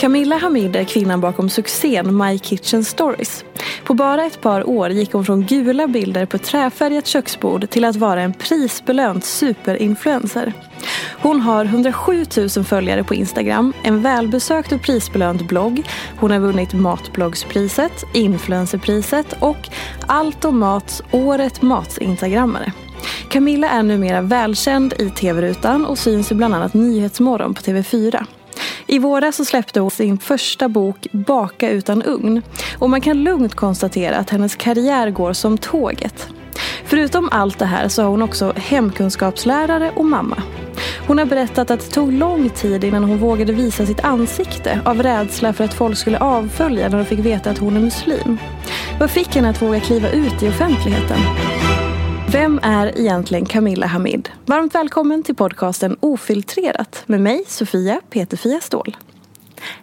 Camilla Hamid är kvinnan bakom succén My Kitchen Stories. På bara ett par år gick hon från gula bilder på ett träfärgat köksbord till att vara en prisbelönt superinfluencer. Hon har 107 000 följare på Instagram, en välbesökt och prisbelönt blogg. Hon har vunnit Matbloggspriset, Influencerpriset och Allt om Mats Året Mats-instagrammare. Camilla är numera välkänd i tv-rutan och syns i bland annat Nyhetsmorgon på TV4. I våras så släppte hon sin första bok Baka utan ugn. Och man kan lugnt konstatera att hennes karriär går som tåget. Förutom allt det här så har hon också hemkunskapslärare och mamma. Hon har berättat att det tog lång tid innan hon vågade visa sitt ansikte av rädsla för att folk skulle avfölja när de fick veta att hon är muslim. Vad fick henne att våga kliva ut i offentligheten? Vem är egentligen Camilla Hamid? Varmt välkommen till podcasten Ofiltrerat med mig, Sofia Peterfia Ståhl.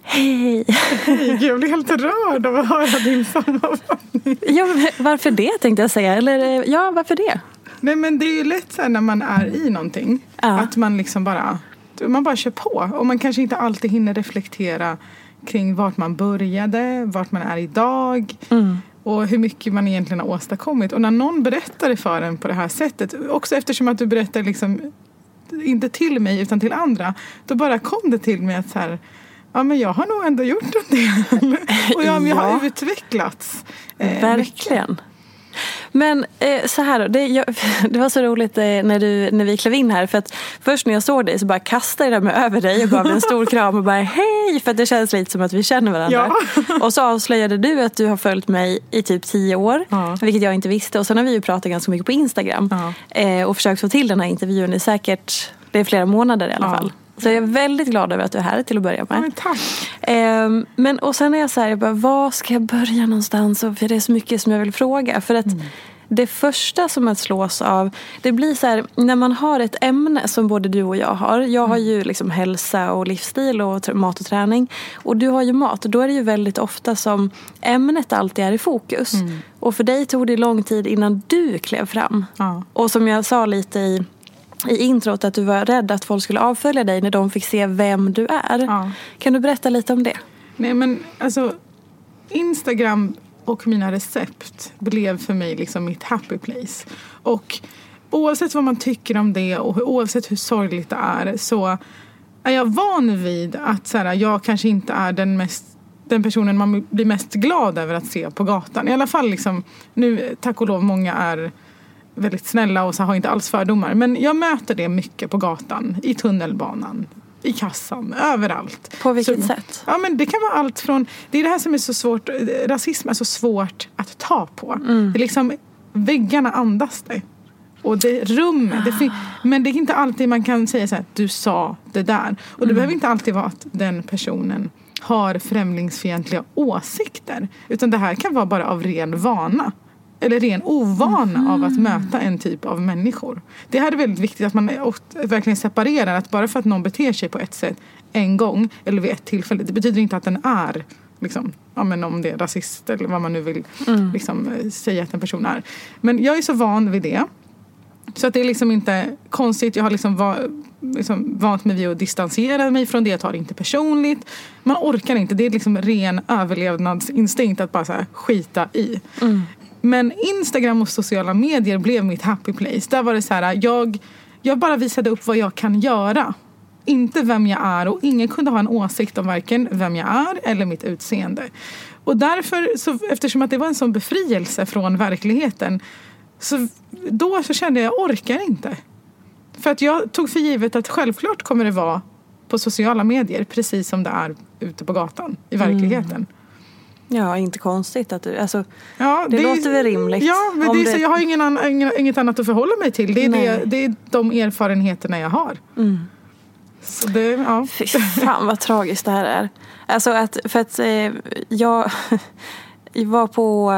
Hej! Hej, jag blir helt rörd av att höra din sammanfattning. Ja, varför det tänkte jag säga. Eller ja, varför det? Nej men det är ju lätt så här när man är i någonting. Ja. Att man liksom bara, man bara kör på. Och man kanske inte alltid hinner reflektera kring vart man började, vart man är idag. Mm. Och hur mycket man egentligen har åstadkommit. Och när någon berättar det för en på det här sättet. Också eftersom att du berättar liksom inte till mig utan till andra. Då bara kom det till mig att så här, ja men jag har nog ändå gjort en del. Och jag, jag har Ja. utvecklats. eh, mycket. Men eh, så här då, det, jag, det var så roligt eh, när, du, när vi klev in här. För att först när jag såg dig så bara kastade jag mig över dig och gav dig en stor kram och bara hej. För att det känns lite som att vi känner varandra. Och så avslöjade du att du har följt mig i typ tio år. Ja. Vilket jag inte visste. Och sen har vi ju pratat ganska mycket på Instagram. Ja. Eh, och försökt få till den här intervjun i säkert, det är flera månader i alla Ja. fall. Så jag är väldigt glad över att du är här till att börja Ja, med. men tack. Ehm, men och sen är jag så här, jag bara, var ska jag börja någonstans? För det är så mycket som jag vill fråga. För att det första som jag slås av, det blir så här, när man har ett ämne som både du och jag har. Jag har ju liksom hälsa och livsstil och mat och träning. Och du har ju mat. Och då är det ju väldigt ofta som ämnet alltid är i fokus. Och för dig tog det lång tid innan du klev fram. Ja. Och som jag sa lite i i introt att du var rädd att folk skulle avfölja dig när de fick se vem du är. Ja. Kan du berätta lite om det? Nej men alltså Instagram och mina recept blev för mig liksom mitt happy place. Och oavsett vad man tycker om det och oavsett hur sorgligt det är så är jag van vid att så här, jag kanske inte är den mest den personen man blir mest glad över att se på gatan. I alla fall liksom, nu tack och lov många är väldigt snälla och så har inte alls fördomar. Men jag möter det mycket på gatan, i tunnelbanan, i kassan, överallt. På vilket Så- sätt? Ja men det kan vara allt från, det är det här som är så svårt, rasism är så svårt att ta på. Det är liksom väggarna andas det. Och det rummet. Det fin- men det är inte alltid man kan säga så här, du sa det där. Och det behöver inte alltid vara att den personen har främlingsfientliga åsikter. Utan det här kan vara bara av ren vana. Eller ren ovana av att möta en typ av människor. Det här är väldigt viktigt att man verkligen separerar. Att bara för att någon beter sig på ett sätt en gång eller vid ett tillfälle. Det betyder inte att den är liksom, ja, men om det är rasist eller vad man nu vill liksom, eh, säga att en person är. Men jag är så van vid det. Så att det är liksom inte konstigt. Jag har liksom, va, liksom vant mig vid att distansera mig från det. Jag tar det inte personligt. Man orkar inte. Det är liksom ren överlevnadsinstinkt att bara skita i. Men Instagram och sociala medier blev mitt happy place. Där var det så här, jag, jag bara visade upp vad jag kan göra. Inte vem jag är och ingen kunde ha en åsikt om varken vem jag är eller mitt utseende. Och därför, så, eftersom att det var en sån befrielse från verkligheten så då så kände jag, jag orkar inte. För att jag tog för givet att självklart kommer det vara på sociala medier precis som det är ute på gatan i verkligheten. Ja, inte konstigt att du... Alltså, Ja, Det låter väl rimligt, Ja, men det det- så, jag har ingen annan, ingen, inget annat att förhålla mig till. Det är, det, det är de erfarenheterna jag har. Så det, ja. Fy fan vad tragiskt det här är. Alltså att, för att eh, jag, jag var på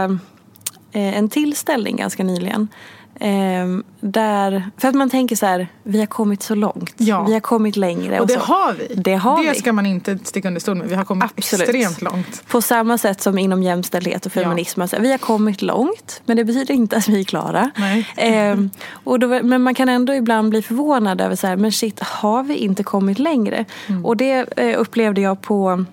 eh, en tillställning ganska nyligen. Eh, där, för att man tänker så här, vi har kommit så långt. Ja. Vi har kommit längre. Och det så. har vi. Det har det vi. ska man inte sticka under stol med. Vi har kommit Absolut. extremt långt. På samma sätt som inom jämställdhet och feminism. Alltså, vi har kommit långt, men det betyder inte att vi är klara. Ehm, och då, men man kan ändå ibland bli förvånad över så här, men shit, har vi inte kommit längre? Mm. Och det eh, upplevde jag på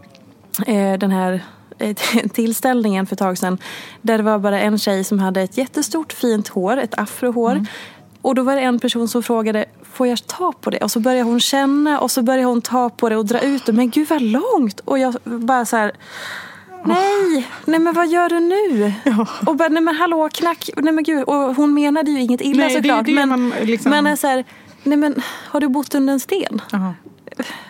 eh, den här eh, tillställningen för ett tag sedan. Där det var bara en tjej som hade ett jättestort fint hår, ett afrohår. Mm. Och då var det en person som frågade, får jag ta på det? Och så började hon känna och så började hon ta på det och dra ut det. Men gud vad långt! Och jag bara så här, nej, nej men vad gör du nu? Och bara, nej men hallå, knack, nej men gud. Och hon menade ju inget illa Nej, det såklart. det men man liksom- men är så här, nej men har du bott under en sten? Jaha.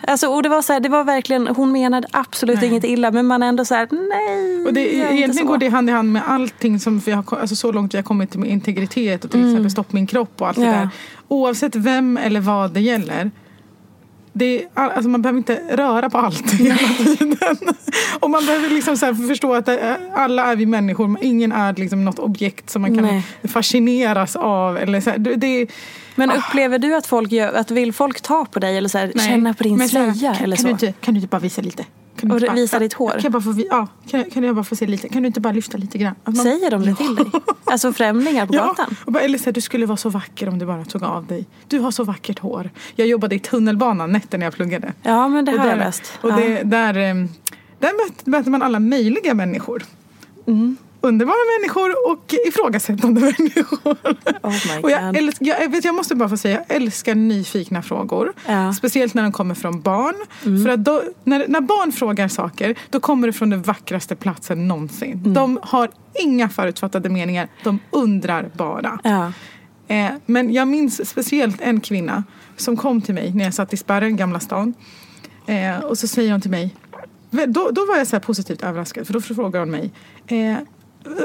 Alltså, och det var så här, det var verkligen, hon menade absolut Nej. inget illa men man är ändå så här, nej. Och det, egentligen går det hand i hand med allting som vi har, alltså så långt vi har kommit med integritet och till exempel stopp min kropp och allt det Mm. Ja. där. Oavsett vem eller vad det gäller. Det är, all- alltså man behöver inte röra på allt hela tiden. Och man behöver liksom så förstå att det, alla är vi människor. Ingen är liksom något objekt som man kan Nej. fascineras av. Eller så här, det, det, Men upplever du att folk gör, att vill folk ta på dig eller så här, känna på din slöja kan, eller kan så? Du inte, kan du inte bara visa lite? Kan Och bara, visa ditt hår? Kan jag bara få, ja, kan, kan jag bara få se lite? Kan du inte bara lyfta lite grann? Man- Säger de det till dig? Alltså främlingar på gatan? och bara, eller så här, du skulle vara så vacker om du bara tog av dig. Du har så vackert hår. Jag jobbade i tunnelbanan nätter när jag pluggade. Ja, men det har jag läst. Och ja. det, där, ehm, där möter, möter man alla möjliga människor. Mm. Underbara människor och ifrågasättande människor. Oh my och jag, älsk, jag, vet, jag måste bara få säga, jag älskar nyfikna frågor. Ja. Mm. Speciellt när de kommer från barn. För att då, när, när barn frågar saker, då kommer det från den vackraste platsen någonsin. Mm. De har inga förutfattade meningar, de undrar bara. Ja. Eh, men jag minns speciellt en kvinna som kom till mig när jag satt i spärren, Gamla stan. Eh, och så säger hon till mig, då, då var jag så positivt överraskad för då frågar hon mig, eh,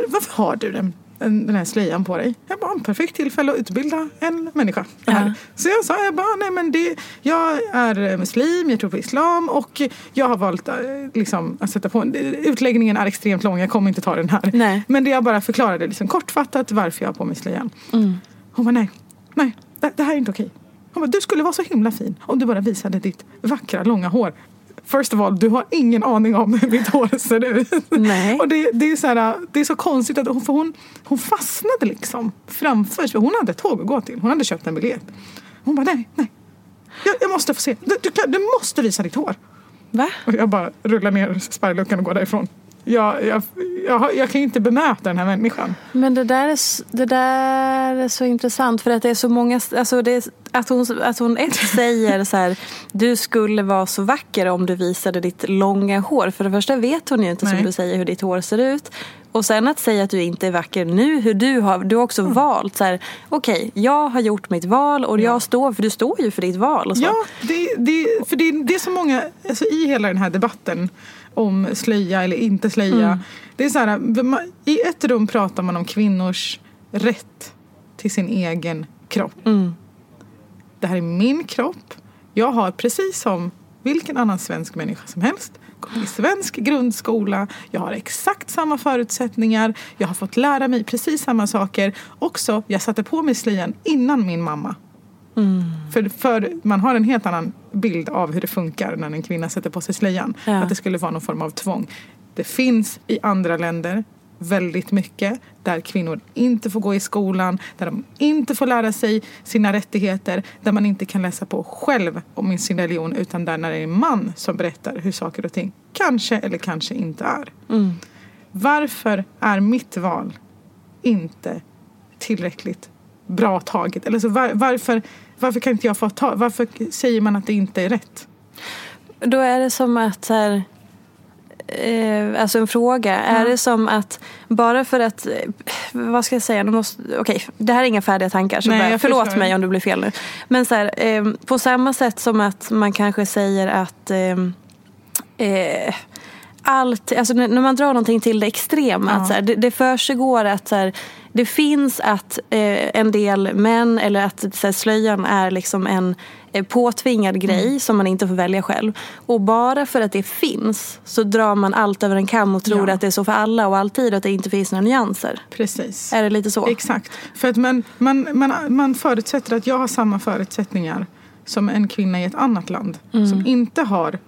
varför har du den, den, här slöjan på dig? Jag bara, en perfekt tillfälle att utbilda en människa. Ja. Så jag sa, jag bara, nej men det, jag är muslim, jag tror på islam och jag har valt eh, liksom, att sätta på en, utläggningen är extremt lång, jag kommer inte ta den här. Nej. Men det jag bara förklarade liksom kortfattat varför jag har på mig slöjan. Mm. Hon bara nej, nej, det, det här är inte okej. Hon bara, du skulle vara så himla fin om du bara visade ditt vackra långa hår. First of all, du har ingen aning om hur mitt hår ser ut. Nej. Och det, det, är så här, det är så konstigt att hon, för hon, hon fastnade liksom framför sig. Hon hade ett tåg att gå till. Hon hade köpt en biljett. Hon bara nej, nej. Jag, jag måste få se. Du, du, du måste visa ditt hår. Va? Och jag bara rullar ner spärrluckan och går därifrån. Jag, jag, jag, jag kan inte bemöta den här människan. Men det där, är, det där är så intressant för att det är så många, alltså det är, att, hon, att hon ett säger så här, du skulle vara så vacker om du visade ditt långa hår. För det första vet hon ju inte Nej. som du säger hur ditt hår ser ut. Och sen att säga att du inte är vacker nu, hur du har, du har också Mm. valt så här, okej, jag har gjort mitt val och jag står, för du står ju för ditt val. Ja, det, det, för det, det är så många, alltså i hela den här debatten om slöja eller inte slöja. Mm. Det är så här, man- I ett rum pratar man om kvinnors rätt till sin egen kropp. Mm. Det här är min kropp. Jag har precis som vilken annan svensk människa som helst gått i svensk grundskola. Jag har exakt samma förutsättningar. Jag har fått lära mig precis samma saker. Också, jag satte på mig slöjan innan min mamma. För, för man har en helt annan bild av hur det funkar när en kvinna sätter på sig slöjan. Ja. Att det skulle vara någon form av tvång. Det finns i andra länder väldigt mycket där kvinnor inte får gå i skolan, där de inte får lära sig sina rättigheter, där man inte kan läsa på själv om sin religion utan där när det är en man som berättar hur saker och ting kanske eller kanske inte är. Varför är mitt val inte tillräckligt bra taget? Eller så var, varför, varför kan inte jag få ta, varför säger man att det inte är rätt? Då är det som att så här, eh, alltså en fråga. Är det som att bara för att, eh, vad ska jag säga, nu måste, okej, det här är inga färdiga tankar så Nej, bara, förlåt förstår. mig om det blir fel nu. Men så här, eh, på samma sätt som att man kanske säger att eh, eh, allt, alltså när man drar någonting till det extrema, att så här, det, det försiggår att så här, det finns att eh, en del män eller att här, slöjan är liksom en eh, påtvingad grej som man inte får välja själv. Och bara för att det finns så drar man allt över en kam och tror Ja. att det är så för alla och alltid och att det inte finns några nyanser. Precis. Är det lite så? Exakt. För att man, man, man, man förutsätter att jag har samma förutsättningar som en kvinna i ett annat land Mm. som inte har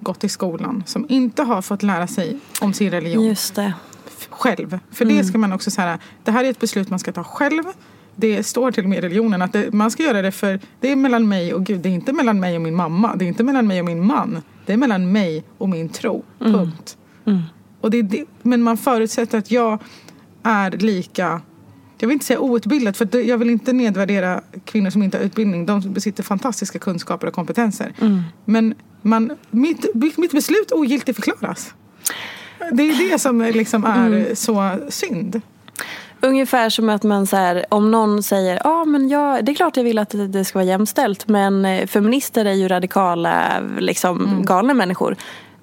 gått i skolan, som inte har fått lära sig om sin religion Just det. Själv. För Mm. det ska man också säga, det här är ett beslut man ska ta själv. Det står till och med i religionen att det, man ska göra det för det är mellan mig och Gud. Det är inte mellan mig och min mamma. Det är inte mellan mig och min man. Det är mellan mig och min tro. Mm. Punkt. Och det det, men man förutsätter att jag är lika jag vill inte säga outbildad, för jag vill inte nedvärdera kvinnor som inte har utbildning. De besitter fantastiska kunskaper och kompetenser. Men man, mitt, mitt beslut ogiltigförklaras. Det är det som liksom är så synd. Ungefär som att man så här, om någon säger ja ah, men jag, det är klart jag vill att det- ska vara jämställt men eh, feminister är ju radikala, liksom Mm. galna människor.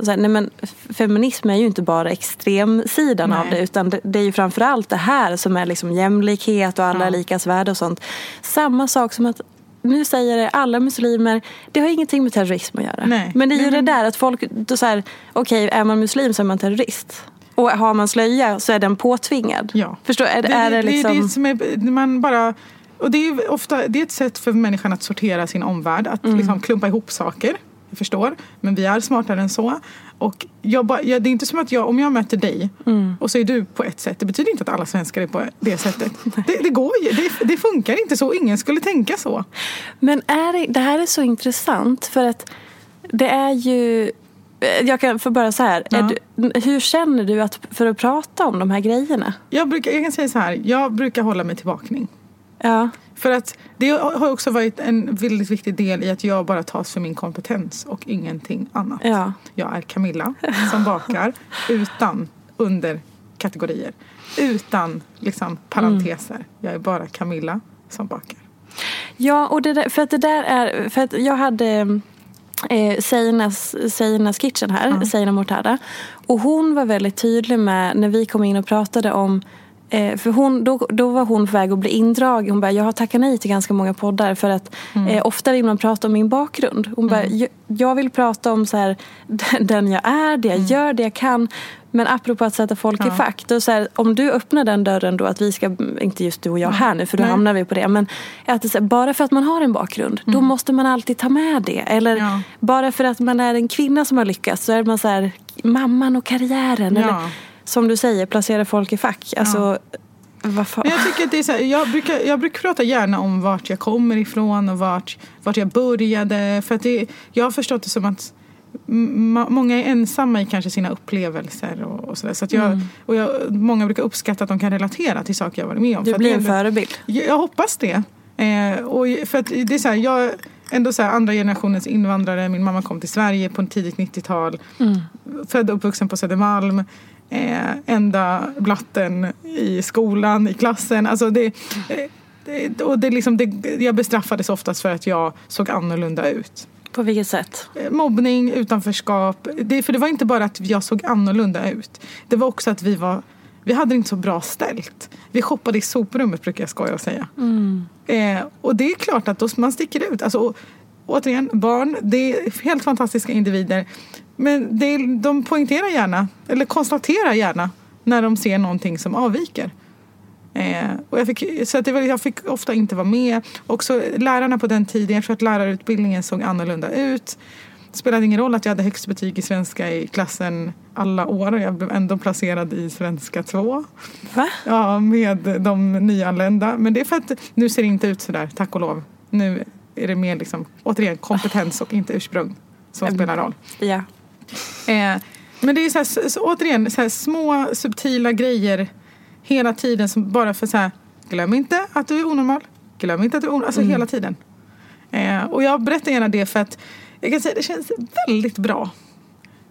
Här, nej men feminism är ju inte bara extremsidan av Nej. det utan det, det är ju framförallt det här som är liksom jämlikhet och alla Ja. likas värde och sånt. Samma sak som att nu säger alla muslimer, det har ingenting med terrorism att göra. Nej. Men det är ju det där att folk, då så här, okej är man muslim så är man terrorist. Och har man slöja så är den påtvingad. Ja. Förstår, är, Det, är det, det, liksom... det är det som är, man bara... Och det är ofta det är ett sätt för människan att sortera sin omvärld. Att Mm. liksom klumpa ihop saker. Jag förstår. Men vi är smartare än så. Och jag bara, jag, det är inte som att jag, om jag möter dig Mm. och så är du på ett sätt. Det betyder inte att alla svenskar är på det sättet. det, det går. Det, det funkar inte så. Ingen skulle tänka så. Men är det, här är så intressant för att det är ju... Jag kan få börja så här. Är Ja. du, hur känner du att, för att prata om de här grejerna? Jag, brukar, jag kan säga så här. Jag brukar hålla mig till bakning. Ja. För att det har också varit en väldigt viktig del i att jag bara tas för min kompetens och ingenting annat. Ja. Jag är Camilla som bakar utan underkategorier. Utan liksom parenteser. Jag är bara Camilla som bakar. Ja, och det där, för att det där är... För att jag hade eh, Seinas, Seinas Kitchen här, Ja. Seina Mortada. Och hon var väldigt tydlig med när vi kom in och pratade om eh, för hon, då, då var hon på väg att bli indragen. Hon bara, jag har tackat nej till ganska många poddar för att eh, ofta vill man prata om min bakgrund. Hon bara, jag, jag vill prata om så här, den jag är, det jag gör, det jag kan. Men apropå att sätta folk i Ja. fack. Då så här, om du öppnar den dörren då att vi ska, inte just du och jag här nu för då Nej. hamnar vi på det. Men att det, här, bara för att man har en bakgrund då måste man alltid ta med det. Eller Ja. bara för att man är en kvinna som har lyckats så är man så här, mamman och karriären. Ja. Eller som du säger, placera folk i fack. Alltså? Men jag, tycker att det är så här, jag, brukar, jag brukar prata gärna om vart jag kommer ifrån och vart, vart jag började. För att det, jag har förstått det som att många är ensamma i kanske sina upplevelser. Och, och så där. Så att jag, och jag, många brukar uppskatta att de kan relatera till saker jag varit med om. Du För blir en förebild. Jag, jag hoppas det. Eh, och för att det är så här, jag är ändå så här, andra generationens invandrare. Min mamma kom till Sverige på en tidigt 90-tal. Född och uppvuxen på Södermalm. Eh, enda blatten i skolan, i klassen. Alltså det, eh, det, och det, liksom, det, jag bestraffades oftast för att jag såg annorlunda ut. På vilket sätt? Eh, Mobbning, utanförskap. Det, för det var inte bara att jag såg annorlunda ut. Det var också att vi var vi hade det inte så bra ställt. Vi shoppade i soprummet brukar jag skoja och säga. Eh, och det är klart att då man sticker ut. Alltså, återigen, barn, det är helt fantastiska individer. Men det, de poängterar gärna, eller konstaterar gärna, när de ser någonting som avviker. Eh, och jag, fick, så att det var, jag fick ofta inte vara med. Också lärarna på den tiden, jag tror att lärarutbildningen såg annorlunda ut. Det spelade ingen roll att jag hade högst betyg i svenska i klassen alla år. Jag blev ändå placerad i svenska 2. Va? Ja, med de nyanlända. Men det är för att nu ser det inte ut sådär, tack och lov. Nu är det mer liksom, återigen kompetens och inte ursprung som spelar roll. Ja. Eh, men det är så här, så, återigen så här, små subtila grejer hela tiden som bara för så här, glöm inte att du är onormal. Glöm inte att du är onormal. Alltså hela tiden. Eh, och jag berättar gärna det för att jag kan säga det känns väldigt bra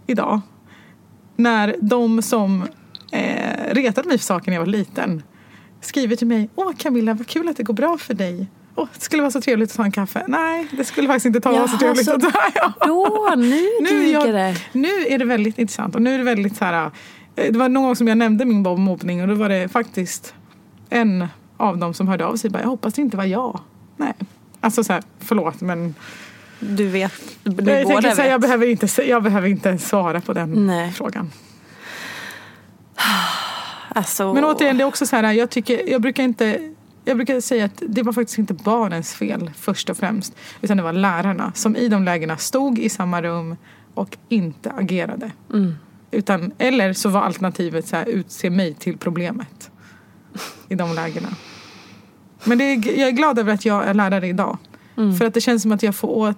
idag. När de som eh, retade mig för saker när jag var liten skriver till mig. Åh Camilla, vad kul att det går bra för dig. Åh, det skulle vara så trevligt att ta en kaffe. Nej, det skulle faktiskt inte ta Jaha, så trevligt så att ta. Ja. Då, nu Nu, jag, det. nu är det väldigt intressant och nu är det väldigt så här. eh, Det var någon gång som jag nämnde min mobbning och då var det faktiskt en av dem som hörde av sig. Bara, jag hoppas det inte var jag. Nej. Alltså så här, förlåt men Du vet, jag, tänker här, jag, behöver inte, jag behöver inte svara på den Nej. frågan. Alltså, Men återigen, det är också så här, jag, tycker, jag brukar inte jag brukar säga att det var faktiskt inte barnens fel först och främst. Utan det var lärarna som i de lägena stod i samma rum och inte agerade. Mm. Utan, eller så var alternativet så här, utse mig till problemet. I de lägena. Men det är, jag är glad över att jag är lärare idag. Mm. För att det känns som att jag får åt,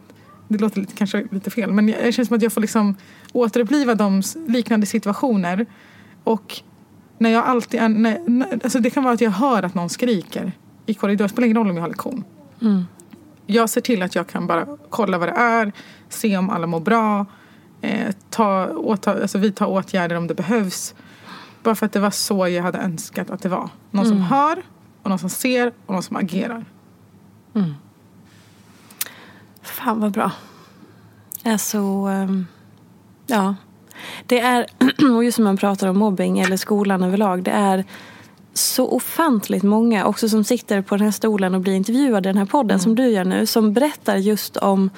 det låter lite, kanske lite fel, men det känns som att jag får liksom återuppliva de liknande situationer. Och när jag alltid är, när, alltså det kan vara att jag hör att någon skriker i korridoren, det spelar ingen roll om jag har lektion. Mm. Jag ser till att jag kan bara kolla vad det är, se om alla mår bra, eh, ta, åta, alltså vidta åtgärder om det behövs. Bara för att det var så jag hade önskat att det var. Någon som hör, och någon som ser och någon som agerar. Fan vad bra. Alltså, ehm, ja. Det är, och just som man pratar om mobbing eller skolan överlag, det är så ofantligt många också som sitter på den här stolen och blir intervjuade i den här podden som du gör nu, som berättar just om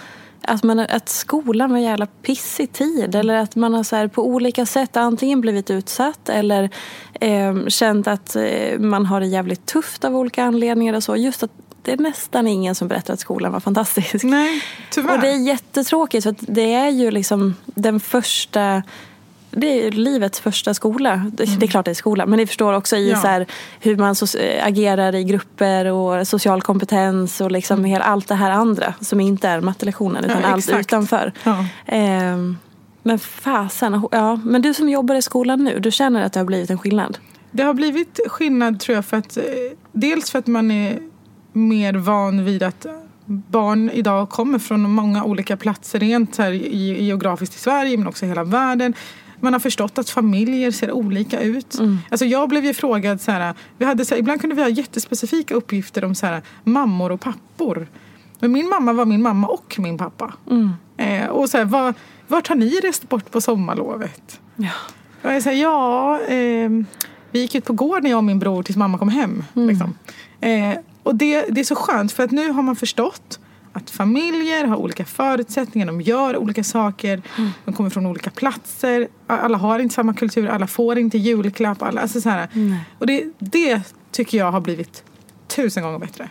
att, man, att skolan var en jävla pissig tid eller att man har så här på olika sätt antingen blivit utsatt eller eh, känt att eh, man har det jävligt tufft av olika anledningar och så. Just att det är nästan ingen som berättar att skolan var fantastisk. Nej, tyvärr. Och det är jättetråkigt för att det är ju liksom den första det är livets första skola. Det, det är klart det är skola. Men ni förstår också i Ja. så här, hur man so- agerar i grupper och social kompetens och liksom hela, allt det här andra som inte är mattelektionen utan Ja, allt utanför. Ja. Ehm, men fasen, ja. Men du som jobbar i skolan nu, du känner att det har blivit en skillnad? Det har blivit skillnad tror jag för att eh, dels för att man är mer van vid att barn idag kommer från många olika platser rent här, ge- geografiskt i Sverige men också i hela världen. Man har förstått att familjer ser olika ut. Alltså jag blev ju frågad så här, vi hade, så här, ibland kunde vi ha jättespecifika uppgifter om så här, mammor och pappor. Men min mamma var min mamma och min pappa. Eh, och så här, var, vart har ni rest bort på sommarlovet? Ja. Och jag säger ja, ehm, vi gick ut på gården jag och min bror tills mamma kom hem. Liksom. Eh, och det, det är så skönt för att nu har man förstått att familjer har olika förutsättningar, de gör olika saker, de kommer från olika platser, alla har inte samma kultur, alla får inte julklapp. Alla, alltså så här. Och det, det tycker jag har blivit tusen gånger bättre.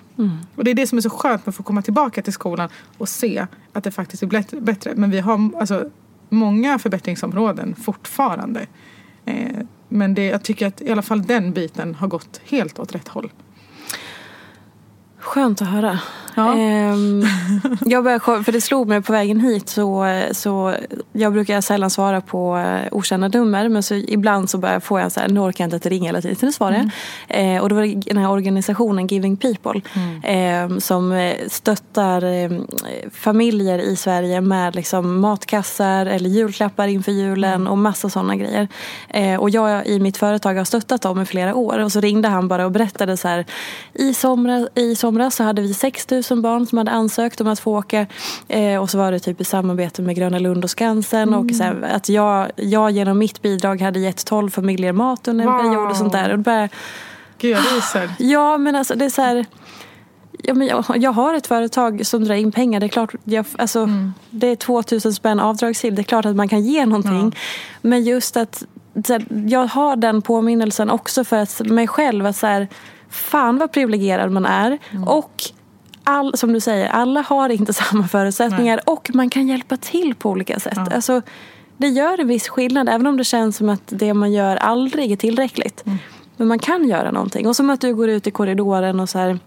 Och det är det som är så skönt med att få komma tillbaka till skolan och se att det faktiskt är bättre. Men vi har alltså, många förbättringsområden fortfarande. Eh, men det, jag tycker att i alla fall den biten har gått helt åt rätt håll. Skönt att höra. Ja. Ehm, jag började, för det slog mig på vägen hit så, så jag brukar sällan svara på eh, okända nummer men så ibland så börjar, får jag så här, nu orkar jag inte att ringa hela tiden. Så nu svarar jag. Mm. Eh, och då var det den här organisationen Giving People eh, som eh, stöttar eh, familjer i Sverige med liksom matkassar eller julklappar inför julen Mm. och massa sådana grejer. Och jag i mitt företag har stöttat dem i flera år och så ringde han bara och berättade så här i somras, i somras så hade vi 6 000 000 barn som hade ansökt om att få åka. Eh, och så var det typ i samarbete med Gröna Lund och Skansen. Och så här, att jag, jag genom mitt bidrag hade gett 12 familjer mat under en Wow. period och sånt där. Och det bara, Gud, jag ryser. Ja, men alltså det är så här... Ja, men jag, jag har ett företag som drar in pengar. Det är klart, jag, alltså, Mm. det är 2000 spänn avdragsgill. Det är klart att man kan ge någonting. Men just att här, jag har den påminnelsen också för att, mig själv. Att så här, fan vad privilegierad man är. Mm. Och all, som du säger, alla har inte samma förutsättningar. Och man kan hjälpa till på olika sätt. Alltså, det gör en viss skillnad. Även om det känns som att det man gör aldrig är tillräckligt. Mm. Men man kan göra någonting. Och som att du går ut i korridoren och så här.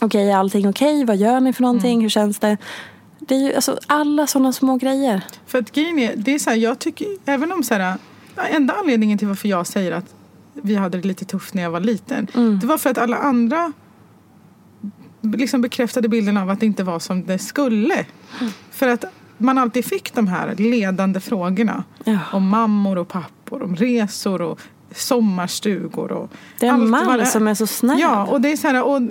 Okej, är allting okej? Vad gör ni för någonting? Mm. Hur känns det? Det är ju alltså alla sådana små grejer. För att grejen är, det är så här, jag tycker, även om så här, enda anledningen till varför jag säger att vi hade det lite tufft när jag var liten. Det var för att alla andra liksom bekräftade bilden av att det inte var som det skulle. För att man alltid fick de här ledande frågorna. Ja. Om mammor och pappor, om resor och sommarstugor. Och Det är en allt mall som är så snäll. Ja, och det är så här, och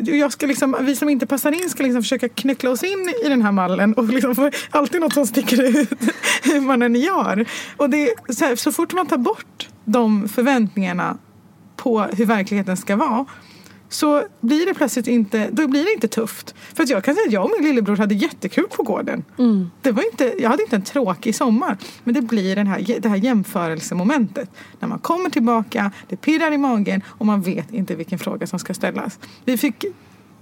jag ska liksom, vi som inte passar in ska liksom försöka knyckla oss in i den här mallen och liksom få alltid något som sticker ut hur man än gör. Och det så, här, så fort man tar bort de förväntningarna på hur verkligheten ska vara så blir det plötsligt inte, då blir det inte tufft. För att jag kan säga att jag och min lillebror hade jättekul på gården. Det var inte, jag hade inte en tråkig sommar. Men det blir den här, det här jämförelsemomentet. När man kommer tillbaka, det pirrar i magen och man vet inte vilken fråga som ska ställas. Vi fick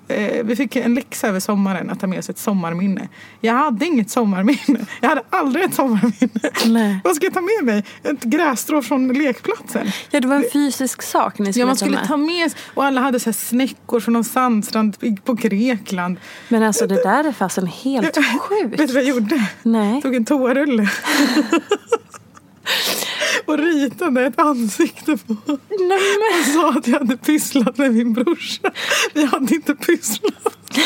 eh, vi fick en läxa över sommaren att ta med oss ett sommarminne. Jag hade inget sommarminne. Jag hade aldrig ett sommarminne. Nej. Vad ska jag ta med mig? Ett grässtrå från lekplatsen? Ja, det var en fysisk sak ni skulle, Ja, man ta skulle med. ta med och alla hade så här snäckor från någon sandstrand på Grekland. Men alltså det där är fasen helt Vet sjukt. du vad jag gjorde? Nej. Tog en toarulle. och ritade ett ansikte på. Nej, men. Och sa att jag hade pysslat med min brorsa. Vi hade inte pysslat.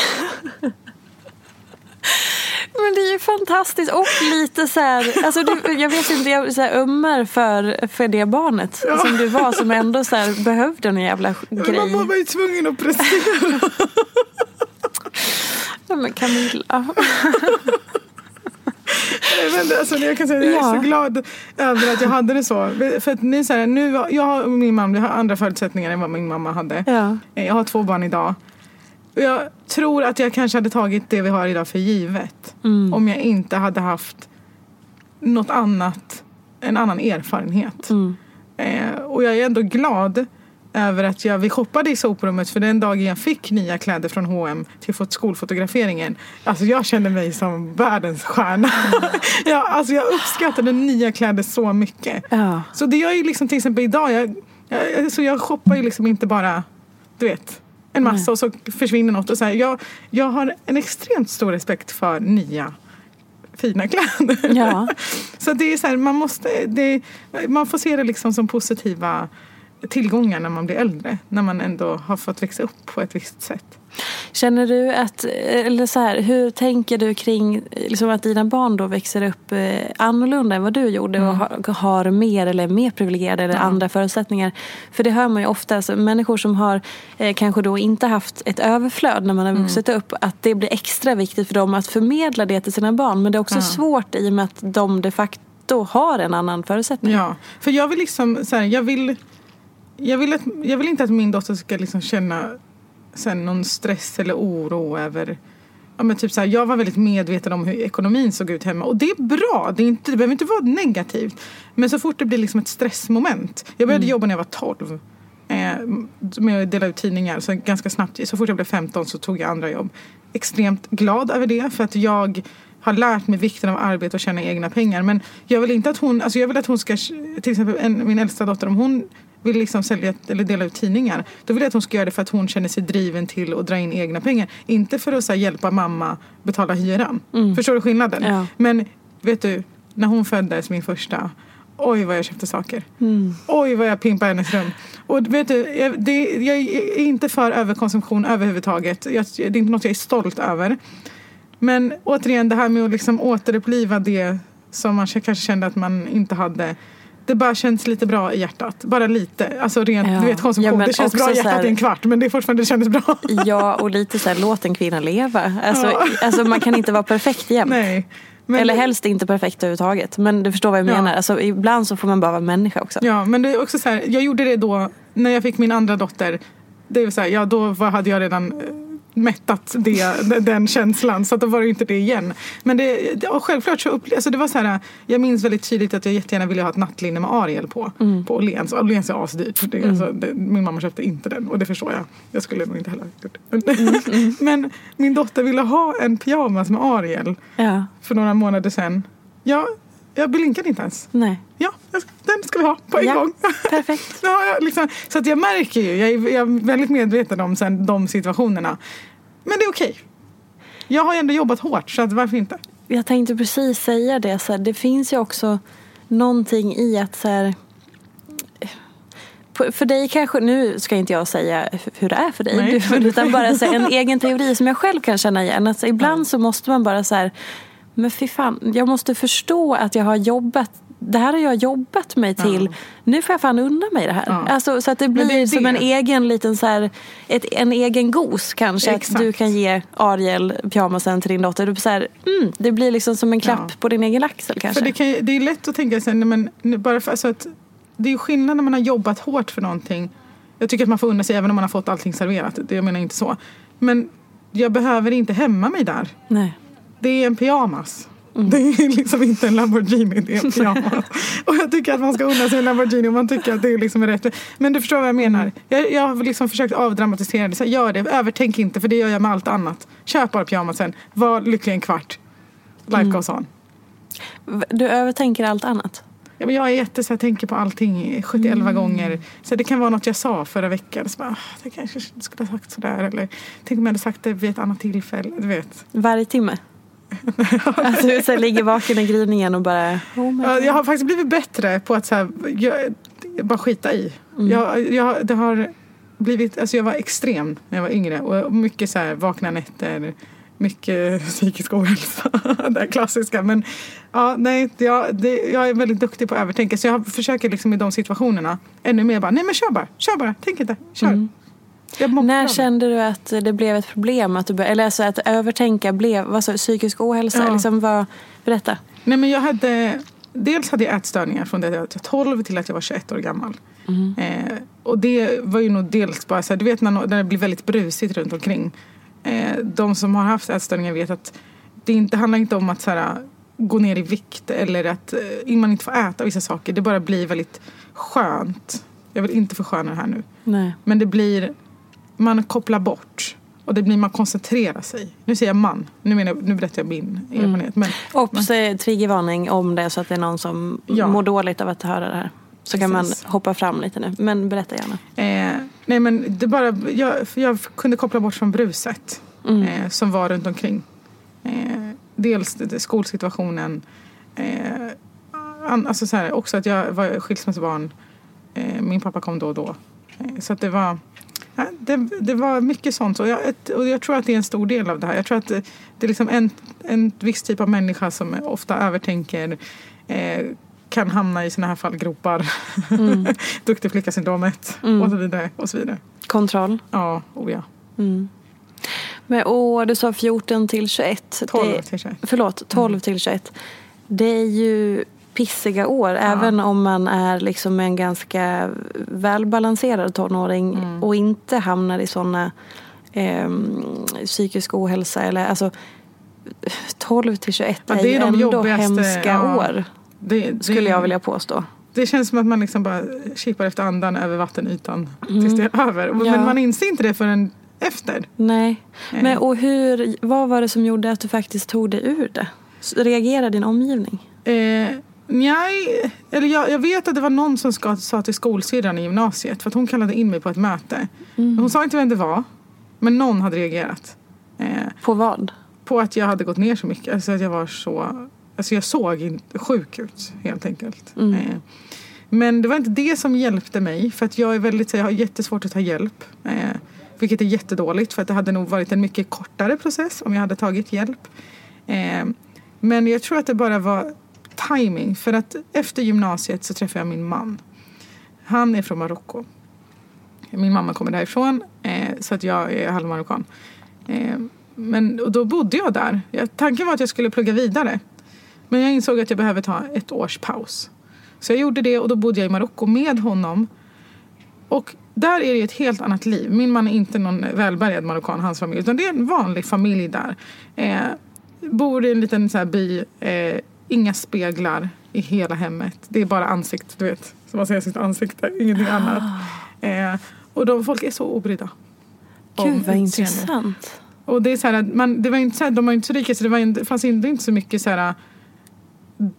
Men det är ju fantastiskt och lite så här, alltså du, jag vet inte, jag så här ömmar för, för det barnet Ja. som du var som ändå så här behövde en jävla Men grej. Man var ju tvungen att prestera. Nej, men Camilla. Men alltså, jag kan säga att jag är så glad över att jag hade det så. För att ni, så här, nu, jag har- och min mamma har andra förutsättningar än vad min mamma hade. Ja. Jag har två barn idag. Och jag tror att jag kanske hade tagit det vi har idag för givet. Mm. Om jag inte hade haft något annat, en annan erfarenhet. Mm. Eh, och jag är ändå glad över att jag, vi shoppade i soprummet för den dagen jag fick nya kläder från H&M till fot- skolfotograferingen. Alltså jag kände mig som världens stjärna. ja, alltså jag uppskattade nya kläder så mycket. Ja. Så det gör ju liksom till exempel idag, jag, jag, alltså jag shoppar ju liksom inte bara, du vet, en massa och så försvinner något. Och så här. Jag, jag har en extremt stor respekt för nya fina kläder. Ja. så det är så här, man måste, det, man får se det liksom som positiva tillgångar när man blir äldre. När man ändå har fått växa upp på ett visst sätt. Känner du att, eller så här, hur tänker du kring liksom att dina barn då växer upp eh, annorlunda än vad du gjorde och har, har mer eller är mer privilegierade eller andra förutsättningar? För det hör man ju ofta, alltså, människor som har eh, kanske då inte haft ett överflöd när man har vuxit upp, att det blir extra viktigt för dem att förmedla det till sina barn. Men det är också svårt i och med att de de facto har en annan förutsättning. Ja, för jag vill liksom så här, jag vill, jag vill, att, jag vill inte att min dotter ska liksom känna sen någon stress eller oro över Ja, men typ så här, jag var väldigt medveten om hur ekonomin såg ut hemma och det är bra, det, är inte, det behöver inte vara negativt. Men så fort det blir liksom ett stressmoment. Jag började jobba när jag var 12 eh, med att dela ut tidningar. Så ganska snabbt, så fort jag blev 15 så tog jag andra jobb. Extremt glad över det för att jag har lärt mig vikten av arbete och tjäna egna pengar. Men jag vill inte att hon, alltså jag vill att hon ska, till exempel en, min äldsta dotter, om hon vill liksom sälja eller dela ut tidningar. Då vill jag att hon ska göra det för att hon känner sig driven till att dra in egna pengar. Inte för att så här, hjälpa mamma betala hyran. Förstår du skillnaden? Ja. Men vet du, när hon föddes, min första, oj vad jag köpte saker. Oj vad jag pimpade hennes rum. Och vet du, jag, det, jag är inte för överkonsumtion överhuvudtaget. Jag, det är inte något jag är stolt över. Men återigen det här med att liksom återuppliva det som man kanske kände att man inte hade. Det bara känns lite bra i hjärtat. Bara lite. Alltså rent, Ja. du vet konsumtion. Ja, det känns bra i så här- hjärtat i en kvart men det är fortfarande det kändes bra. Ja, och lite så här, låt en kvinna leva. Alltså, Ja. alltså man kan inte vara perfekt jämt. Nej. Men Eller helst inte perfekt överhuvudtaget. Men du förstår vad jag Ja. menar. Alltså, ibland så får man bara vara människa också. Ja, men det är också så här, jag gjorde det då när jag fick min andra dotter. Det är så här, ja då hade jag redan eh, mättat det, den känslan så att då var det inte det igen. Men det, och självklart så upple- alltså det var så här, jag minns väldigt tydligt att jag jättegärna ville ha ett nattlinne med Ariel på. På Åhléns. Åhléns är asdyrt. Det, alltså, det, min mamma köpte inte den och det förstår jag. Jag skulle nog inte heller ha gjort det. Men min dotter ville ha en pyjamas med Ariel Ja, för några månader sedan. Ja, jag blinkade inte ens. nej. Ja, den ska vi ha på en Ja, gång. perfekt. Ja, liksom, så att jag märker ju, jag är, jag är väldigt medveten om sen, de situationerna. Men det är okej. Jag har ju ändå jobbat hårt så att varför inte? Jag tänkte precis säga det. Så här, det finns ju också någonting i att så här, på- för dig kanske, nu ska inte jag säga hur det är för dig, Nej. du, utan bara så här, en egen teori som jag själv kan känna igen. Alltså, ibland så måste man bara så här, men fy fan, jag måste förstå att jag har jobbat det här har jag jobbat mig till. Nu får jag fan unna mig det här. Ja. Alltså, så att det blir det är som det. en egen liten så här, ett, en egen gos kanske. Att Exakt. du kan ge Ariel pyjamasen till din dotter. Du så här, mm, det blir liksom som en klapp Ja. på din egen axel kanske. För det, kan, det är lätt att tänka sig, men bara för, alltså att det är skillnad när man har jobbat hårt för någonting. Jag tycker att man får unna sig även om man har fått allting serverat. Det, jag menar inte så. Men jag behöver inte hämma mig där. Nej. Det är en pyjamas. Mm. Det är liksom inte en Lamborghini, det är en pyjamas. och jag tycker att man ska unna sig en Lamborghini om man tycker att det är liksom rätt. Men du förstår vad jag menar. Jag, jag har liksom försökt avdramatisera det. Så gör det, övertänk inte för det gör jag med allt annat. Köp bara pyjamasen, var lycklig en kvart. Life Mm. goes on. Du övertänker allt annat. Ja, men jag är jätte så jag tänker på allting 71 Mm. gånger. Så det kan vara något jag sa förra veckan. Så bara, ah, det kanske skulle ha sagt sådär. Eller tänk om jag hade sagt det vid ett annat tillfälle. Du vet. Varje timme. alltså du så här, ligger vaken i gryningen och bara... Oh Ja. Jag har faktiskt blivit bättre på att så här, jag, bara skita i. Jag, jag, det har blivit, alltså jag var extrem när jag var yngre. Och mycket så här, vakna nätter, mycket psykisk ohälsa. det här klassiska. Men ja, nej, jag, det, jag är väldigt duktig på att övertänka. Så jag försöker liksom i de situationerna ännu mer bara, nej men kör bara, kör bara, tänk inte, kör. Bra När kände du att det blev ett problem? Att du bör, eller alltså att övertänka blev vad psykisk ohälsa? Ja. Liksom vad, berätta. Nej men jag hade, dels hade jag ätstörningar från det att jag var 12 till att jag var 21 år gammal. Eh, och det var ju nog dels bara så här, du vet när, när det blir väldigt brusigt runt omkring. Eh, de som har haft ätstörningar vet att det inte handlar inte om att så här, gå ner i vikt eller att eh, man inte får äta vissa saker. Det bara blir väldigt skönt. Jag vill inte försköna det här nu. Nej. Men det blir, man kopplar bort. Och det blir, man koncentrerar sig. Nu säger jag man, nu, menar, nu berättar jag min erfarenhet. Men, eh, triggervarning om det så att det är någon som Ja. mår dåligt av att höra det här. Så kan man Precis. hoppa fram lite nu. Men berätta gärna. Eh, nej men det bara, jag, jag kunde koppla bort från bruset eh, som var runt omkring. Eh, dels skolsituationen. Eh, alltså så här, också att jag var skilsmässobarn. Eh, min pappa kom då och då. Eh, så att det var, det, det var mycket sånt. Och jag, och jag tror att det är en stor del av det här. Jag tror att det, det är liksom en, en viss typ av människa som ofta övertänker. Eh, kan hamna i såna här fallgropar. Mm. Duktig flicka-syndromet och så vidare. Och så vidare. Kontroll. Ja, oh ja. Men åh, du sa 14 till 21. 12 det, till 21. Förlåt, 12 till 21. Det är ju pissiga år. Även om man är liksom en ganska välbalanserad tonåring Mm. och inte hamnar i sådana eh, psykisk ohälsa. Eller, alltså, 12 till 21 Ja, det är ju ändå hemska ja. år. Det, det, Skulle jag vilja påstå. Det känns som att man liksom bara kippar efter andan över vattenytan tills det är över. Men Ja. man inser inte det förrän efter. Nej. Eh. Men, och hur, vad var det som gjorde att du faktiskt tog dig ur det? Reagerade din omgivning? Eh, nej, eller jag, jag vet att det var någon som ska, sa till skolsyrran i gymnasiet för att hon kallade in mig på ett möte. Hon sa inte vem det var, men någon hade reagerat. Eh, På vad? på att jag hade gått ner så mycket. Alltså att jag var så... Alltså jag såg inte sjuk ut helt enkelt. Eh, men det var inte det som hjälpte mig. För att jag är väldigt, jag har jättesvårt att ta hjälp. Eh, vilket är jättedåligt för att det hade nog varit en mycket kortare process om jag hade tagit hjälp. Eh, men jag tror att det bara var timing. För att efter gymnasiet så träffade jag min man. Han är från Marocko. Min mamma kommer därifrån eh, så att jag är halvmarockan. Eh, men och då bodde jag där. Jag, tanken var att jag skulle plugga vidare. Men jag insåg att jag behöver ta ett års paus. Så jag gjorde det och då bodde jag i Marocko med honom. Och där är det ett helt annat liv. Min man är inte någon välbärgad marockan, hans familj. Utan det är en vanlig familj där. Eh, bor i en liten så här by. Eh, inga speglar i hela hemmet. Det är bara ansikte, du vet. Som man ser sitt ansikte, ingenting annat. Eh, och de, folk är så obrydda. Gud vad intressant. Och det är så här, man, det var inte så här, de var inte så rika så det, var inte, det fanns inte, inte så mycket så här,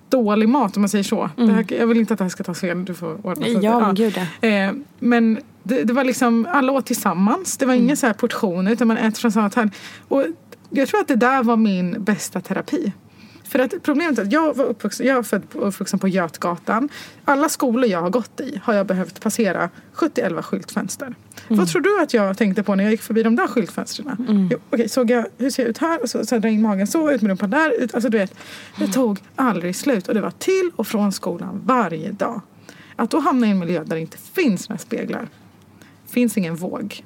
dålig mat om man säger så. Det här, jag vill inte att det här ska tas fel. Du får ordna så Ja, men gud ja. Eh, men det, det var liksom, alla åt tillsammans. Det var inga så här portioner utan man äter från samma tallrik. Och jag tror att det där var min bästa terapi. För att problemet är att jag var uppvuxen, jag är född och uppvuxen på Götgatan. Alla skolor jag har gått i har jag behövt passera 70-11 skyltfönster. Vad tror du att jag tänkte på när jag gick förbi de där skyltfönstren? Jo, Okej, såg jag, hur ser jag ut här? Och så, så jag in magen så, ut med rumpan där. Ut, alltså du vet, det tog aldrig slut. Och det var till och från skolan varje dag. Att då hamna i en miljö där det inte finns några speglar. Finns ingen våg.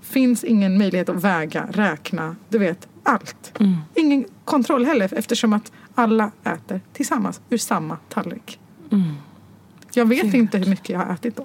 Finns ingen möjlighet att väga, räkna, du vet, allt. Ingen kontroll heller eftersom att alla äter tillsammans ur samma tallrik. Jag vet inte hur mycket jag har ätit då.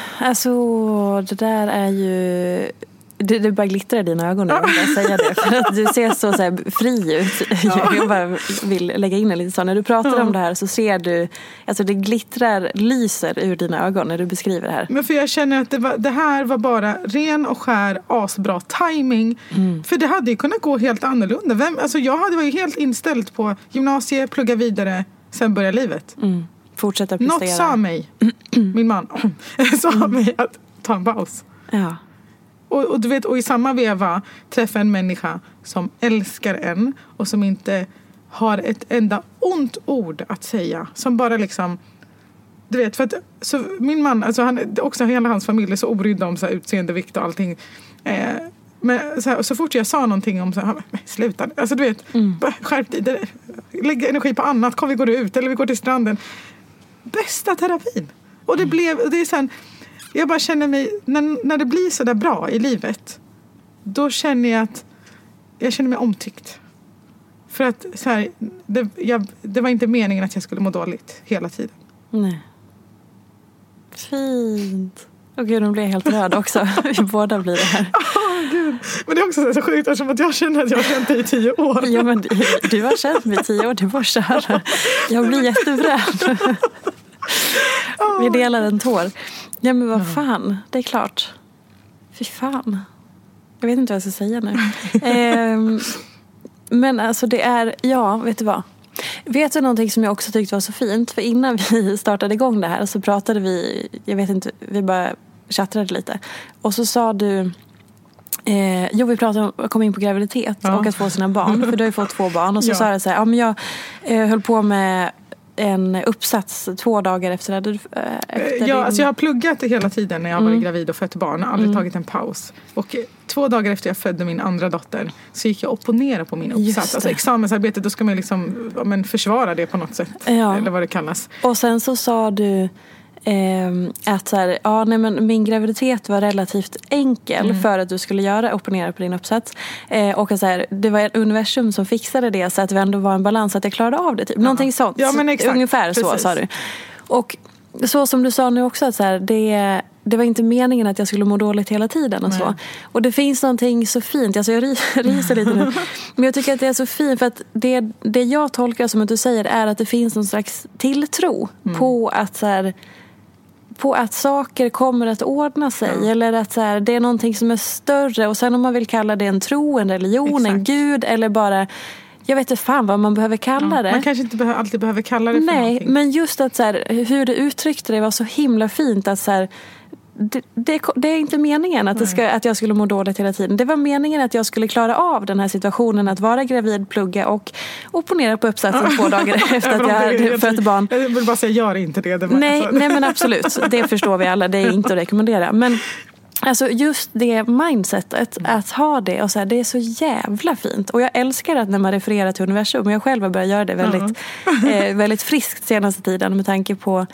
Alltså det där är ju det, det bara glittrar i dina ögon nu, jag säga det. För att du ser så, så här, fri ut. Jag bara vill lägga in det lite så. När du pratar om det här så ser du, alltså det glittrar, lyser ur dina ögon när du beskriver det här. Men för jag känner att det, var, det här var bara ren och skär asbra timing. För det hade ju kunnat gå helt annorlunda. Vem, alltså jag hade var ju helt inställd på gymnasiet, plugga vidare, sen börja livet. Fortsätta prestera. Något sa mig, min man, sa mig att ta en paus. Ja. Och, och, du vet, och i samma veva träffa en människa som älskar en och som inte har ett enda ont ord att säga. Som bara liksom... Du vet, för att så min man, alltså han, också hela hans familj är så obrydda om så här, utseende, vikt och allting. Eh, men så, här, så fort jag sa någonting om så här, han bara, "Men sluta, alltså du vet, bara skärp dig, lägg energi på annat, kom vi går ut eller vi går till stranden. Bästa terapin! Och det blev, det är sen, jag bara känner mig, när, när det blir så där bra i livet, då känner jag att jag känner mig omtyckt. För att så här, det, jag, det var inte meningen att jag skulle må dåligt hela tiden. Nej. Fint. Och gud, nu blir jag helt röd också. Vi båda blir det här. Åh, Gud. Men det är också så sjukt eftersom att jag känner att jag har känt dig i tio år. Ja, men du har känt mig i tio år, du får köra. Jag blir jättevröd. Vi delar en tår. Ja men vad fan, det är klart. Fy fan. Jag vet inte vad jag ska säga nu. Ehm, men alltså det är, ja vet du vad. Vet du någonting som jag också tyckte var så fint? För innan vi startade igång det här så pratade vi, jag vet inte, vi bara tjattrade lite. Och så sa du Eh, jo, vi pratade om, kom in på graviditet Ja. och att få sina barn. För du har ju fått två barn. Och så Ja. sa jag så här, ja, men jag eh, höll på med en uppsats två dagar efter, att du, eh, efter Ja, din... alltså jag har pluggat hela tiden när jag har Mm. varit gravid och fött barn. Aldrig tagit en paus. Och eh, två dagar efter jag födde min andra dotter så gick jag och opponerade på min uppsats. Alltså det. examensarbete, då ska man liksom men försvara det på något sätt. Ja. Eller vad det kallas. Och sen så sa du att så här, ja, nej, men min graviditet var relativt enkel Mm. för att du skulle göra opponera på din uppsats. Eh, och så här, det var universum som fixade det så att det ändå var en balans att jag klarade av det. Typ. Någonting sånt. Ja, men exakt. Ungefär så Precis. sa du. Och så som du sa nu också, att så här, det, det var inte meningen att jag skulle må dåligt hela tiden. Och, så. Och det finns någonting så fint, alltså jag ry- ryser lite nu. Men jag tycker att det är så fint för att det, det jag tolkar som att du säger är att det finns någon slags tilltro Mm. på att så här, på att saker kommer att ordna sig. Eller att så här, det är någonting som är större. Och sen om man vill kalla det en tro, en religion, en Exakt. gud eller bara jag vet inte fan vad man behöver kalla det. Man kanske inte alltid behöver kalla det för Nej, någonting. men just att så här, hur du uttryckte det var så himla fint. att så här, det, det, det är inte meningen att, ska, att jag skulle må dåligt hela tiden. Det var meningen att jag skulle klara av den här situationen att vara gravid, plugga och opponera på uppsatsen två dagar efter att jag hade fött barn. Jag vill bara säga, gör inte det. det var- Nej, alltså- nej men absolut. Det förstår vi alla. Det är inte att rekommendera. Men alltså just det mindsetet, att ha det. Och så här, det är så jävla fint. Och jag älskar att när man refererar till universum. Jag själv har börjat göra det väldigt, eh, väldigt friskt senaste tiden. Med tanke på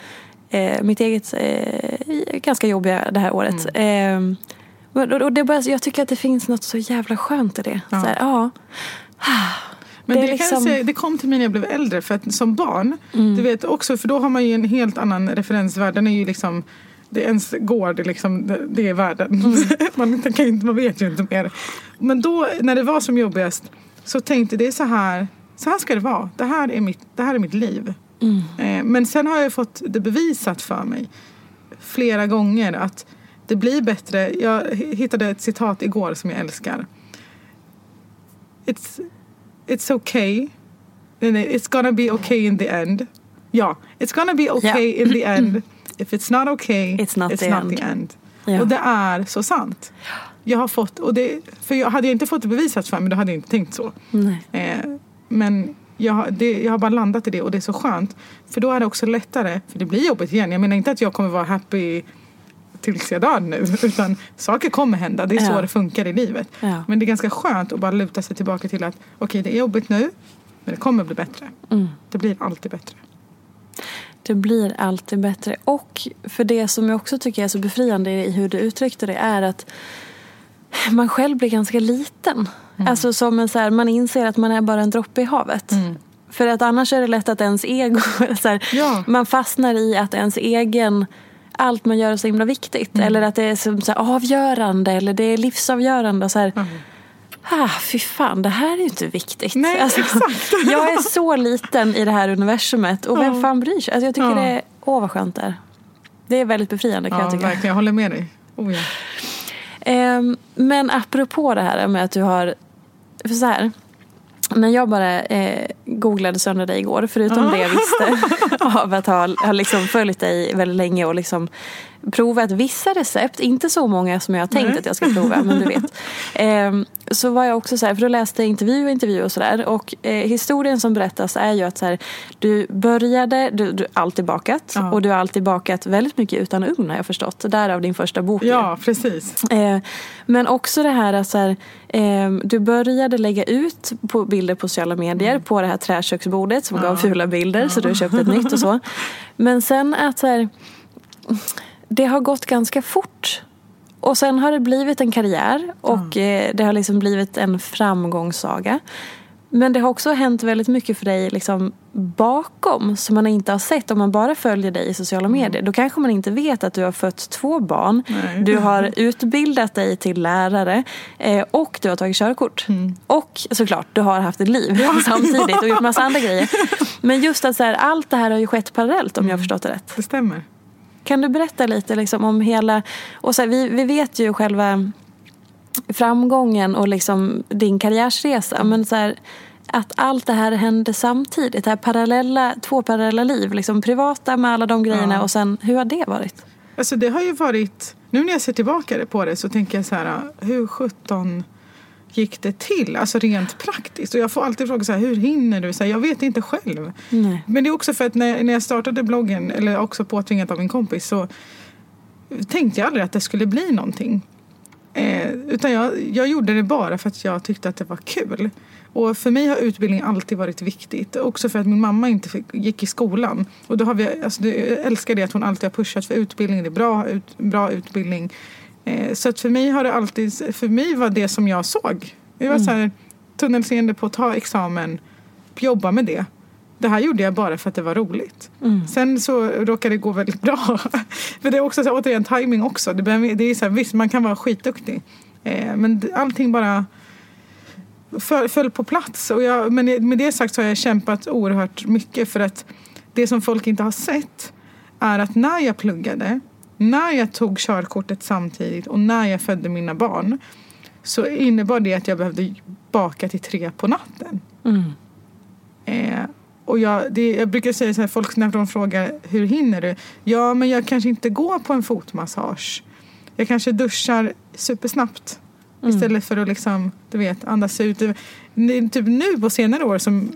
eh, mitt eget eh, ganska jobbiga det här året. Mm. Eh, och- och det bara, jag tycker att det finns något så jävla skönt i det. Ja. Så här, ja. Men Det det, liksom- Mm. säga, det kom till mig när jag blev äldre. För att som barn, du vet också, för då har man ju en helt annan referensvärld. Den är ju liksom, det ens gård, det liksom, det, det är världen. Mm. man, kan inte, man vet ju inte mer. Men då, när det var som jobbigast, så tänkte det är så här, så här ska det vara. Det här är mitt, det här är mitt liv. Mm. Eh, men sen har jag fått det bevisat för mig flera gånger att det blir bättre. Jag hittade ett citat igår som jag älskar. It's, it's okay. It's gonna be okay in the end. Ja, it's gonna be okay in the end. If it's not okay, It's not the end. the end. Ja. Och det är så sant. Jag har fått, och det, för jag, hade jag inte fått det bevisat för mig då hade jag inte tänkt så. Nej. Eh, men jag, har- det, jag har bara landat i det och det är så skönt. För då är det också lättare, för det blir jobbigt igen. Jag menar inte att jag kommer vara happy tills jag dör nu. Utan saker kommer hända, det är så Ja. det funkar i livet. Ja. Men det är ganska skönt att bara luta sig tillbaka till att okej det är jobbigt nu, men det kommer bli bättre. Mm. Det blir alltid bättre. Det blir alltid bättre. Och för det som jag också tycker är så befriande i hur du uttryckte det är att man själv blir ganska liten. Alltså som en så här, man inser att man är bara en droppe i havet. För att annars är det lätt att ens ego, så här, Ja. man fastnar i att ens egen allt man gör är så himla viktigt. Eller att det är som så här, avgörande eller det är livsavgörande. Så här, Ah, fy fan, det här är ju inte viktigt. Nej, exakt. Jag är så liten i det här universumet och vem Ja. fan bryr sig? Alltså jag tycker Ja. det är, åh vad skönt det är. Det är väldigt befriande kan Ja, jag tycka. verkligen. Jag håller med dig. Oh, ja. Ehm, men apropå det här med att du har, för så här. När jag bara eh, googlade sönder dig igår, förutom det jag visste av att ha, ha liksom följt dig väldigt länge och liksom provat vissa recept, inte så många som jag har tänkt Nej. att jag ska prova, men du vet. Ehm, så var jag också så här, för då läste jag intervju och intervju och sådär. Och eh, historien som berättas är ju att så här, du började, du, du har alltid bakat Ja. och du har alltid bakat väldigt mycket utan ugn har jag förstått. Därav din första bok. ju. ja, precis. Eh, men också det här att så här, eh, du började lägga ut på bilder på sociala medier på det här träköksbordet som gav fula bilder så du köpte ett nytt och så. Men sen att så här, det har gått ganska fort. Och sen har det blivit en karriär och eh, det har liksom blivit en framgångssaga. Men det har också hänt väldigt mycket för dig liksom bakom som man inte har sett om man bara följer dig i sociala medier. Då kanske man inte vet att du har fött två barn. Nej. Du har utbildat dig till lärare eh, och du har tagit körkort. Och såklart, du har haft ett liv samtidigt och gjort massa andra grejer. Men just att så här, allt det här har ju skett parallellt om jag har förstått det rätt. Det stämmer. Kan du berätta lite liksom om hela... Och så här, vi, vi vet ju själva framgången och liksom din karriärsresa. Men så här, att allt det här hände samtidigt. Det här parallella, två parallella liv. Liksom privata med alla de grejerna Ja. och sen hur har det varit? Alltså det har ju varit, nu när jag ser tillbaka på det så tänker jag så här, hur sjutton gick det till? Alltså rent praktiskt. Och jag får alltid fråga så här, hur hinner du? Så här, jag vet inte själv. Nej. Men det är också för att när, när jag startade bloggen, eller också påtvingat av min kompis, så tänkte jag aldrig att det skulle bli någonting. Eh, utan jag, jag gjorde det bara för att jag tyckte att det var kul. Och för mig har utbildning alltid varit viktigt. Också för att min mamma inte fick, gick i skolan. Och då har vi, alltså jag älskar det att hon alltid har pushat för utbildning. Det är bra, ut, bra utbildning. Eh, så att för mig har det alltid, för mig var det som jag såg. Det var så här, tunnelseende på att ta examen, jobba med det. Det här gjorde jag bara för att det var roligt. Sen så råkade det gå väldigt bra. för det är också så, här, återigen timing också. Det, behöver- det är så här, visst, man kan vara skitduktig. Eh, men allting bara föll, föll på plats. Och jag, men med det sagt så har jag kämpat oerhört mycket för att det som folk inte har sett är att när jag pluggade, när jag tog körkortet samtidigt och när jag födde mina barn så innebar det att jag behövde baka till tre på natten. Eh, och jag, det, jag brukar säga så här, folk när de frågar hur hinner du? Ja, men jag kanske inte går på en fotmassage. Jag kanske duschar supersnabbt. Istället för att liksom, du vet, andas ut. Det är typ nu på senare år som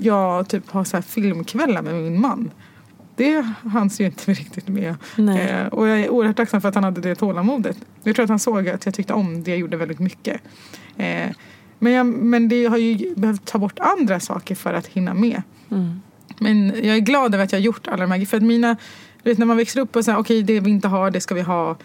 jag typ har så här filmkvällar med min man. Det hanns ju inte riktigt med. Eh, och jag är oerhört tacksam för att han hade det tålamodet. Jag tror att han såg att jag tyckte om det jag gjorde väldigt mycket. Eh, men, jag, men det har ju behövt ta bort andra saker för att hinna med. Men jag är glad över att jag har gjort alla de här För att mina, du vet när man växer upp och säger okej det vi inte har det ska vi ha.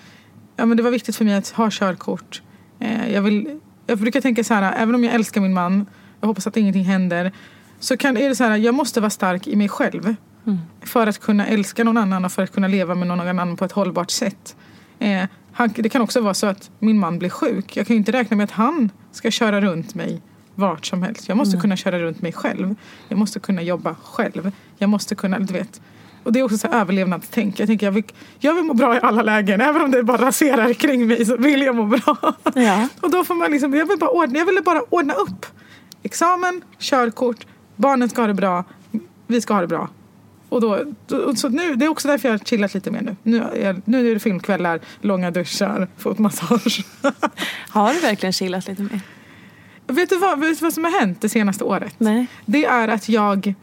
Ja men det var viktigt för mig att ha körkort. Eh, jag, vill, jag brukar tänka så här, även om jag älskar min man, jag hoppas att ingenting händer. Så kan, är det så här, jag måste vara stark i mig själv. För att kunna älska någon annan och för att kunna leva med någon annan på ett hållbart sätt. Eh, han, det kan också vara så att min man blir sjuk. Jag kan ju inte räkna med att han ska köra runt mig vart som helst. Jag måste kunna köra runt mig själv. Jag måste kunna jobba själv. Jag måste kunna, du vet. Och det är också så här överlevnadstänk. Jag tänker jag vill, jag vill må bra i alla lägen. Även om det bara raserar kring mig så vill jag må bra. Ja. Och då får man liksom, jag vill bara ordna, jag ville bara ordna upp. Examen, körkort, barnen ska ha det bra, vi ska ha det bra. Och då, så nu, det är också därför jag har chillat lite mer nu. Nu är, jag- nu är det filmkvällar, långa duschar, fotmassage. Har du verkligen chillat lite mer? vet, du vad, vet du vad som har hänt det senaste året? Nej. Det är att jag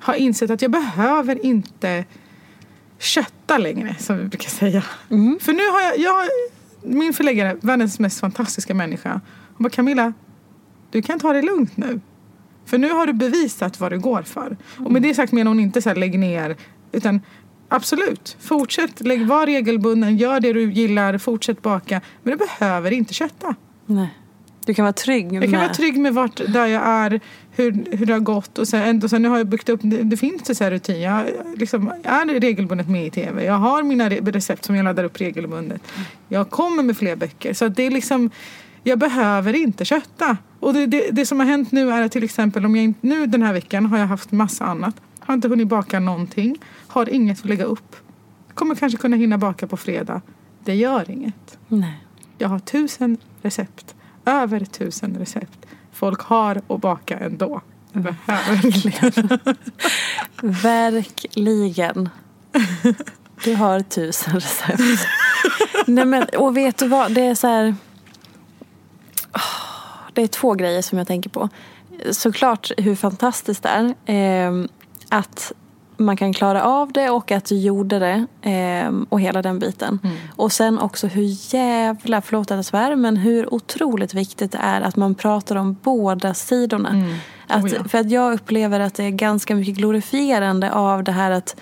har insett att jag behöver inte kötta längre, som vi brukar säga. För nu har jag, jag, min förläggare, världens mest fantastiska människa, hon bara Camilla, du kan ta det lugnt nu. För nu har du bevisat vad du går för. Och med det sagt menar hon inte så här, lägg ner, utan absolut, fortsätt, lägg, var regelbunden, gör det du gillar, fortsätt baka. Men du behöver inte kötta. Nej. Du kan vara trygg Jag kan med... vara trygg med vart där jag är, hur, hur det har gått och sen, ändå, sen nu har jag byggt upp, det, det finns så här rutin. Jag liksom, är regelbundet med i tv. Jag har mina re- recept som jag laddar upp regelbundet. Jag kommer med fler böcker. Så det är liksom, jag behöver inte kötta. Och det, det, det som har hänt nu är att till exempel, om jag, inte- nu den här veckan har jag haft massa annat. Har inte hunnit baka någonting. Har inget att lägga upp. Kommer kanske kunna hinna baka på fredag. Det gör inget. Nej. Jag har tusen recept. Över tusen recept. Folk har att baka ändå. Behöver inte. Verkligen. Du har tusen recept. Nej, men, och vet du vad? Det är så här... Åh, Det är två grejer som jag tänker på. Såklart hur fantastiskt det är. Eh, att man kan klara av det och att du gjorde det. Eh, och hela den biten. Och sen också hur jävla, förlåt att jag svär, men hur otroligt viktigt det är att man pratar om båda sidorna. Att, Oh ja. För att jag upplever att det är ganska mycket glorifierande av det här att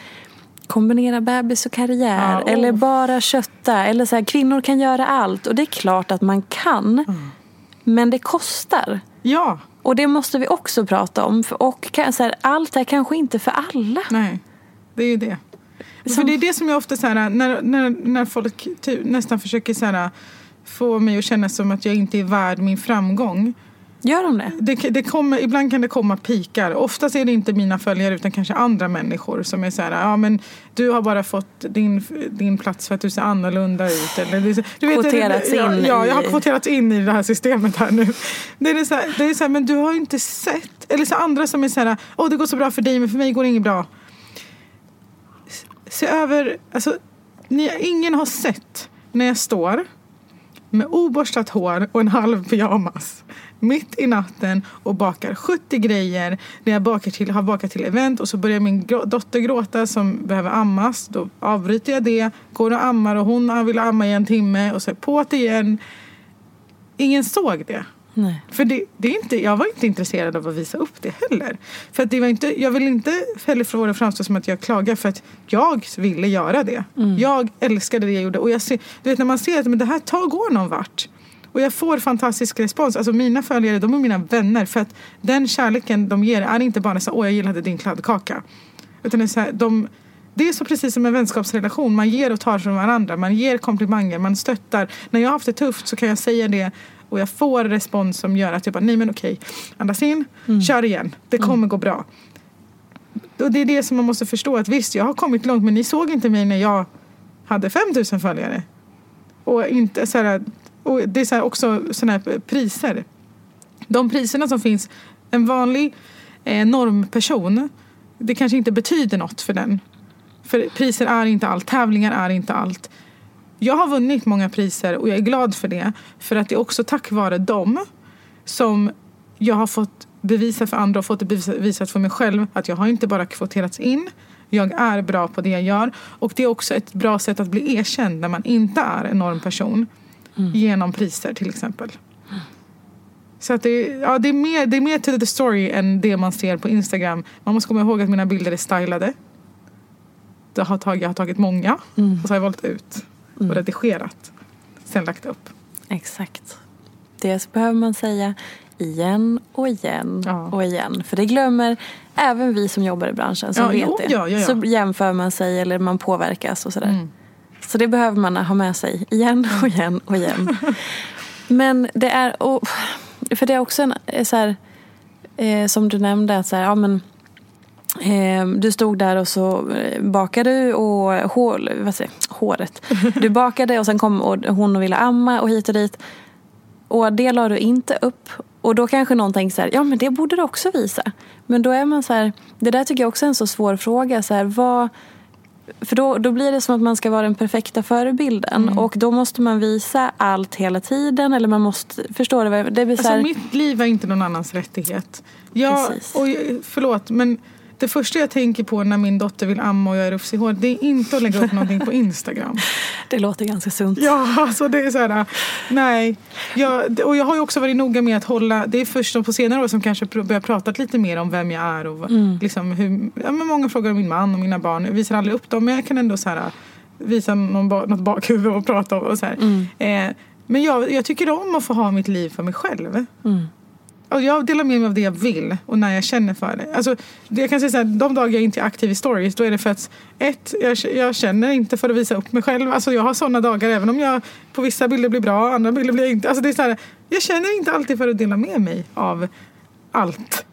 kombinera bebis och karriär. Ja, oh. Eller bara kötta. Eller så här, kvinnor kan göra allt. Och det är klart att man kan. Mm. Men det kostar. Ja, Och det måste vi också prata om. För- Och så här, allt är kanske inte för alla. nej. Det är ju det. För Som- det är det som jag ofta så här, när, när, när folk typ, nästan försöker så här, få mig att känna som att jag inte är värd min framgång. Gör de det? Det, det kommer, ibland kan det komma pikar. Oftast är det inte mina följare utan kanske andra människor som är så här, ja men du har bara fått din, din plats för att du ser annorlunda ut. Eller, du vet, kvoterats ja, in Ja, jag har kvoterats in i det här systemet här nu. Det är så här, det är så här men du har ju inte sett. Eller så andra som är så här, åh det går så bra för dig men för mig går det inget bra. Se över, alltså ni, ingen har sett när jag står med oborstat hår och en halv pyjamas mitt i natten och bakar 70 grejer. När jag bakar till, har bakat till event och så börjar min dotter gråta som behöver ammas. Då avbryter jag det, går och ammar och hon vill amma i en timme och så är jag på det igen. Ingen såg det. Nej. För det, det är inte, jag var inte intresserad av att visa upp det heller. För det var inte, jag vill inte heller få det framstå som att jag klagar för att jag ville göra det. Jag älskade det jag gjorde. Och jag ser, du vet när man ser att men det här tar, går någon vart. Och jag får fantastisk respons. Alltså mina följare, de är mina vänner. För att den kärleken de ger är inte bara så åh jag gillade din kladdkaka. Utan det är så här, de, det är så precis som en vänskapsrelation. Man ger och tar från varandra. Man ger komplimanger, man stöttar. När jag har haft det tufft så kan jag säga det och jag får respons som gör att jag bara, nej men okej, andas in, kör igen, det kommer gå bra. Och det är det som man måste förstå att visst, jag har kommit långt men ni såg inte mig när jag hade 5000 följare. Och inte så här, och det är så också sådana här priser. De priserna som finns, en vanlig eh, normperson, det kanske inte betyder något för den. För priser är inte allt, tävlingar är inte allt. Jag har vunnit många priser och jag är glad för det. För att det är också tack vare dem som jag har fått bevisa för andra och fått det bevisa- bevisat för mig själv att jag har inte bara kvoterats in. Jag är bra på det jag gör. Och det är också ett bra sätt att bli erkänd när man inte är en normperson. Genom priser till exempel. Så att det, ja, det, är mer, det är mer to the story än det man ser på Instagram. Man måste komma ihåg att mina bilder är stylade. Jag har tagit, jag har tagit många och så har jag valt ut och redigerat. Sen lagt upp. Exakt. Det behöver man säga igen och igen Ja. och igen. För det glömmer även vi som jobbar i branschen som Ja, vet jo, det. ja, ja. Så jämför man sig eller man påverkas och sådär. Mm. Så det behöver man ha med sig igen och igen och igen. Men det är, och, för det är också en eh, så här, eh, som du nämnde, att så här, ja men du stod där och så eh, bakade du och hår, vad säger, håret. Du bakade och sen kom och hon och ville amma och hit och dit. Och det la du inte upp. Och då kanske någon tänker så här, ja men det borde du också visa. Men då är man så här, det där tycker jag också är en så svår fråga. Så här, vad, för då, då blir det som att man ska vara den perfekta förebilden. Mm. Och då måste man visa allt hela tiden. Eller man måste, förstår du? vad jag- Det blir så Alltså, här, mitt liv är inte någon annans rättighet. Jag, Precis. och, förlåt, men det första jag tänker på när min dotter vill amma och jag är rufsig i håret, det är inte att lägga upp någonting på Instagram. det låter ganska sunt. Ja, alltså det är så här, nej. Jag, och jag har ju också varit noga med att hålla, det är först på senare år som kanske börjar prata lite mer om vem jag är och Mm. liksom hur, ja, men många frågar om min man och mina barn. Jag visar aldrig upp dem men jag kan ändå så här, visa någon, något bakhuvud och prata om och så här. Mm. Eh, men jag, jag tycker om att få ha mitt liv för mig själv. Mm. Och jag delar med mig av det jag vill och när jag känner för det. Alltså, jag kan säga så här, de dagar jag inte är aktiv i stories då är det för att ett, jag, jag känner inte för att visa upp mig själv. Alltså, jag har sådana dagar även om jag på vissa bilder blir bra, andra bilder blir jag inte. Alltså, det är så här, jag känner inte alltid för att dela med mig av allt.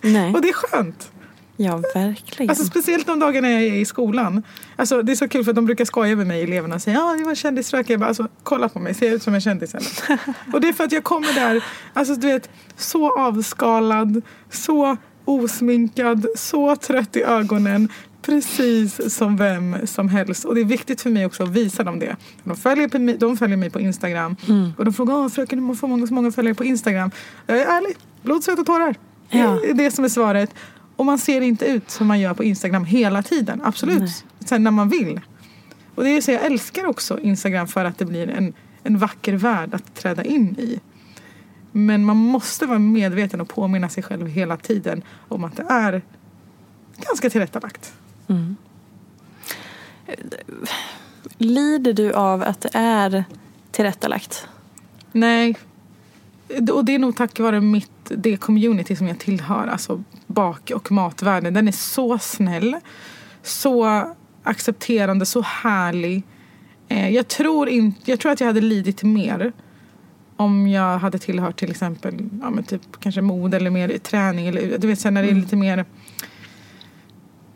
Nej. och det är skönt. Ja, verkligen. Alltså, speciellt de dagarna jag är i skolan. Alltså, det är så kul för de brukar skoja med mig eleverna och säga ja det var kändisrök. Jag bara alltså, kolla på mig, ser jag ut som en kändis eller? och det är för att jag kommer där, alltså du vet, så avskalad, så osminkad, så trött i ögonen. Precis som vem som helst. Och det är viktigt för mig också att visa dem det. De följer, på, de följer mig på Instagram. Och de frågar, Åh, fröken du får många, så många följare på Instagram. Jag är ärlig, blod, svett och tårar. Ja. Det är det som är svaret. Och man ser inte ut som man gör på Instagram hela tiden. Absolut. Sen när man vill. Och det är så jag älskar också Instagram för att det blir en, en vacker värld att träda in i. Men man måste vara medveten och påminna sig själv hela tiden om att det är ganska tillrättalagt. Lider du av att det är tillrättalagt? Nej. Och det är nog tack vare mitt, det community som jag tillhör. Alltså bak och matvärlden. Den är så snäll. Så accepterande, så härlig. Eh, jag, tror in, jag tror att jag hade lidit mer om jag hade tillhört till exempel ja, men typ, kanske mode eller mer träning. Eller, du vet, sen när det är lite mer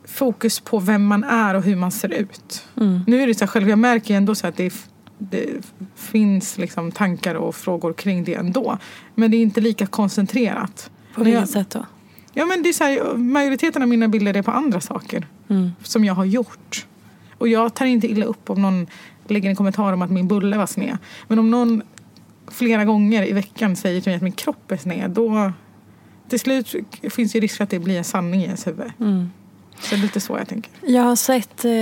fokus på vem man är och hur man ser ut. Nu är det så här, själv, jag märker ju ändå så att det, det finns liksom tankar och frågor kring det ändå. Men det är inte lika koncentrerat. På vilket sätt då? Ja, men det är så här, majoriteten av mina bilder är på andra saker som jag har gjort. Och jag tar inte illa upp om någon lägger en kommentar om att min bulle var sned. Men om någon flera gånger i veckan säger till mig att min kropp är sned då till slut finns ju risk att det blir en sanning i ens huvud. Så det är lite så jag tänker. Jag har sett, eh,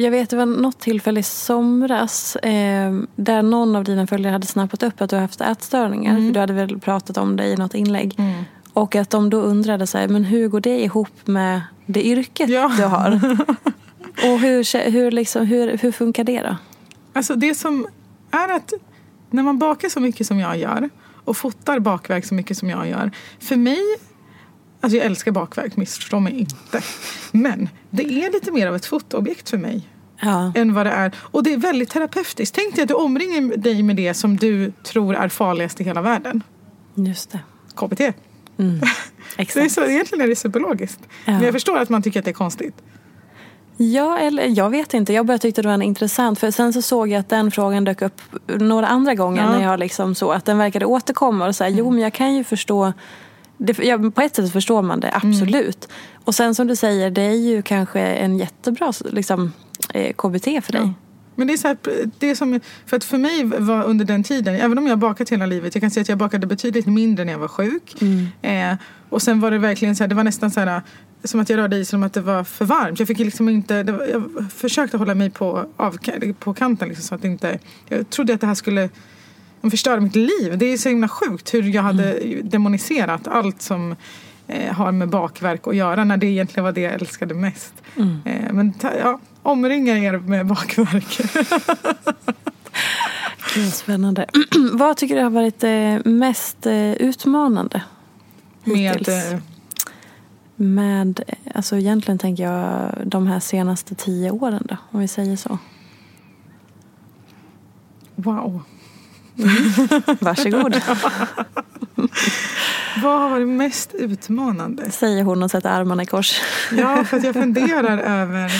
jag vet det var något tillfälle i somras eh, där någon av dina följare hade snappat upp att du har haft ätstörningar. För du hade väl pratat om det i något inlägg. Och att de då undrade så här, men hur går det ihop med det yrket Ja. du har? Och hur, hur, liksom, hur, hur funkar det då? Alltså det som är att när man bakar så mycket som jag gör och fotar bakverk så mycket som jag gör. För mig, alltså jag älskar bakverk, missförstå mig inte. Men det är lite mer av ett fotoobjekt för mig. Ja. än vad det är. Och det är väldigt terapeutiskt. Tänk dig att du omringar dig med det som du tror är farligast i hela världen. Just det. KBT. Det är Exakt. så, egentligen är det superlogiskt. Ja. Men jag förstår att man tycker att det är konstigt. Ja, eller jag vet inte. Jag bara tyckte det var intressant. För sen så såg jag att den frågan dök upp några andra gånger Ja. när jag liksom så att den verkade återkomma och säga jo men jag kan ju förstå det, ja, på ett sätt förstår man det, absolut. Och sen som du säger, det är ju kanske en jättebra liksom, eh, KBT för dig. Men det är så här, det som, för att för mig var under den tiden, även om jag bakat hela livet, jag kan säga att jag bakade betydligt mindre när jag var sjuk. Eh, och sen var det verkligen så här, det var nästan så här, som att jag rörde i som att det var för varmt. Jag fick liksom inte, var, jag försökte hålla mig på, av, på kanten liksom, så att inte, jag trodde att det här skulle förstöra mitt liv. Det är så himla sjukt hur jag hade demoniserat allt som eh, har med bakverk att göra när det egentligen var det jag älskade mest. Eh, men ta, ja, omringa er med bakverk. Gud, spännande. Vad tycker du har varit eh, mest eh, utmanande? med, hittills? eh, Med, eh, alltså egentligen tänker jag de här senaste tio åren då, om vi säger så. wow. Varsågod, Vad har varit mest utmanande? säger hon och sätter armarna i kors. Ja, för att jag funderar över...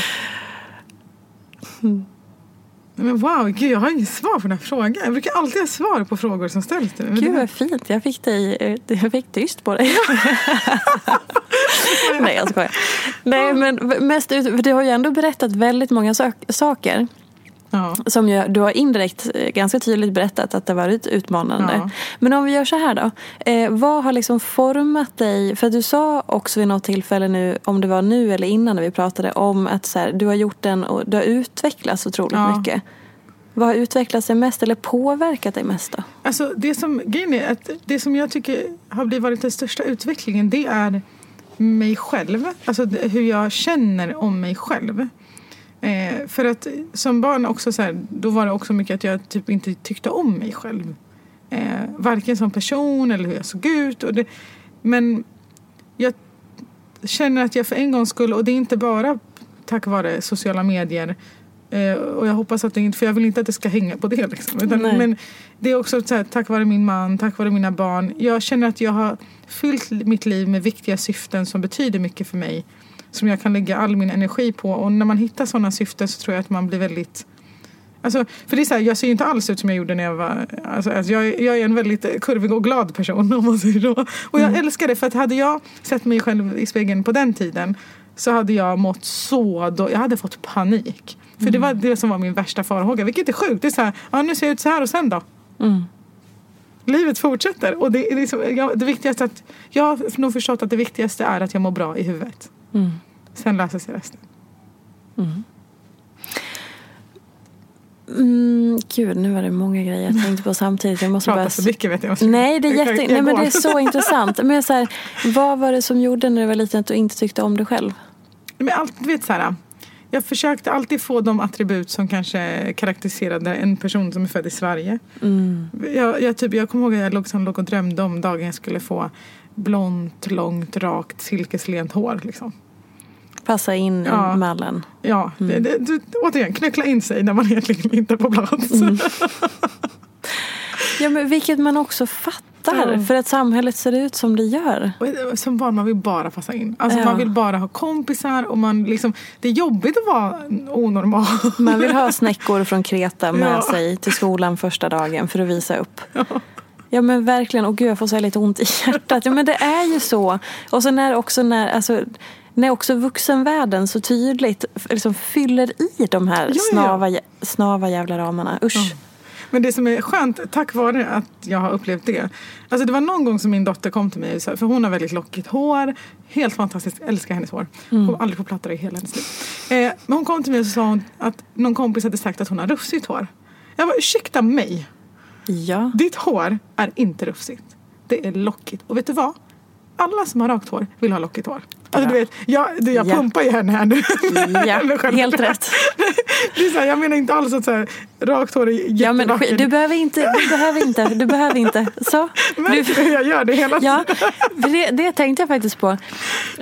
Men wow, gud, jag har inget svar på den här frågan. Jag brukar alltid ha svar på frågor som ställs till mig. Gud vad fint, jag fick, dig, eh, jag fick tyst på dig. Nej jag skojar. Nej men mest ut, du har ju ändå berättat väldigt många sak, saker. Ja. Som ju, du har indirekt eh, ganska tydligt berättat att det varit utmanande. Ja. Men om vi gör så här då. Eh, vad har liksom format dig? För du sa också vid något tillfälle nu, om det var nu eller innan när vi pratade om att så här, du har gjort den och du har utvecklats otroligt Ja. mycket. Vad har utvecklat dig mest eller påverkat dig mest då? Alltså det som, grejen är att det som jag tycker har blivit varit den största utvecklingen det är mig själv. Alltså hur jag känner om mig själv. Eh, för att som barn också så här, då var det också mycket att jag typ inte tyckte om mig själv. Eh, varken som person eller hur jag såg ut. Och det, men jag känner att jag för en gångs skull, och det är inte bara tack vare sociala medier eh, och jag hoppas att det inte, för jag vill inte att det ska hänga på det liksom. Utan, men det är också så här, tack vare min man, tack vare mina barn. Jag känner att jag har fyllt mitt liv med viktiga syften som betyder mycket för mig. Som jag kan lägga all min energi på. Och när man hittar sådana syften så tror jag att man blir väldigt Alltså, för det är så här, jag ser ju inte alls ut som jag gjorde när jag var... Alltså, alltså, jag, är- jag är en väldigt kurvig och glad person om man säger så. Och jag älskar det för att hade jag sett mig själv i spegeln på den tiden så hade jag mått så då, Jag hade fått panik. För det var det som var min värsta farhåga. Vilket är sjukt. Det är så här, ja nu ser jag ut så här och sen då? Livet fortsätter. Och det, är liksom, jag, det viktigaste att, jag har nog förstått att det viktigaste är att jag mår bra i huvudet. Sen löser sig resten. Mm, gud, nu var det många grejer jag tänkte på samtidigt. Jag måste Prata bara... så mycket vet jag. måste- Nej, det är, jätte... Nej, men det är så intressant. Men så här, vad var det som gjorde när du var liten att du inte tyckte om dig själv? Men allt, du vet så här, jag försökte alltid få de attribut som kanske karaktäriserade en person som är född i Sverige. Jag, jag, typ, jag kommer ihåg att jag låg, som låg och drömde om dagen jag skulle få blont, långt, rakt, silkeslent hår. Liksom. Passa in Ja. i mallen. Ja, det, det, det, återigen, knyckla in sig när man egentligen inte är på plats. Ja, men vilket man också fattar. Ja. För att samhället ser ut som det gör. Och Som barn man vill bara passa in. Alltså Ja. Man vill bara ha kompisar och man liksom, det är jobbigt att vara onormal. Man vill ha snäckor från Kreta med Ja. sig till skolan första dagen för att visa upp. Ja men verkligen, och gud jag får så lite ont i hjärtat. Ja men det är ju så. Och så när också när, alltså, när också vuxenvärlden så tydligt liksom fyller i de här snava, snava jävla ramarna. Usch. Men det som är skönt, tack vare att jag har upplevt det. Alltså det var någon gång som min dotter kom till mig, för hon har väldigt lockigt hår. Helt fantastiskt, älskar hennes hår. Hon har aldrig fått plattor i hela hennes liv. Eh, men hon kom till mig och sa hon att någon kompis hade sagt att hon har rufsigt hår. Jag bara, ursäkta mig. Ja. Ditt hår är inte rufsigt. Det är lockigt. Och vet du vad? Alla som har rakt hår vill ha lockigt hår. Alltså, du vet, jag, du, jag Ja. pumpar ju henne här nu. Ja, helt rätt. Det är så här, jag menar inte alls att så här, rakt hår är Ja, men jättevackert. du behöver inte, du behöver inte, du behöver inte. Så. Men Du, jag gör det hela ja, tiden. det, det tänkte jag faktiskt på.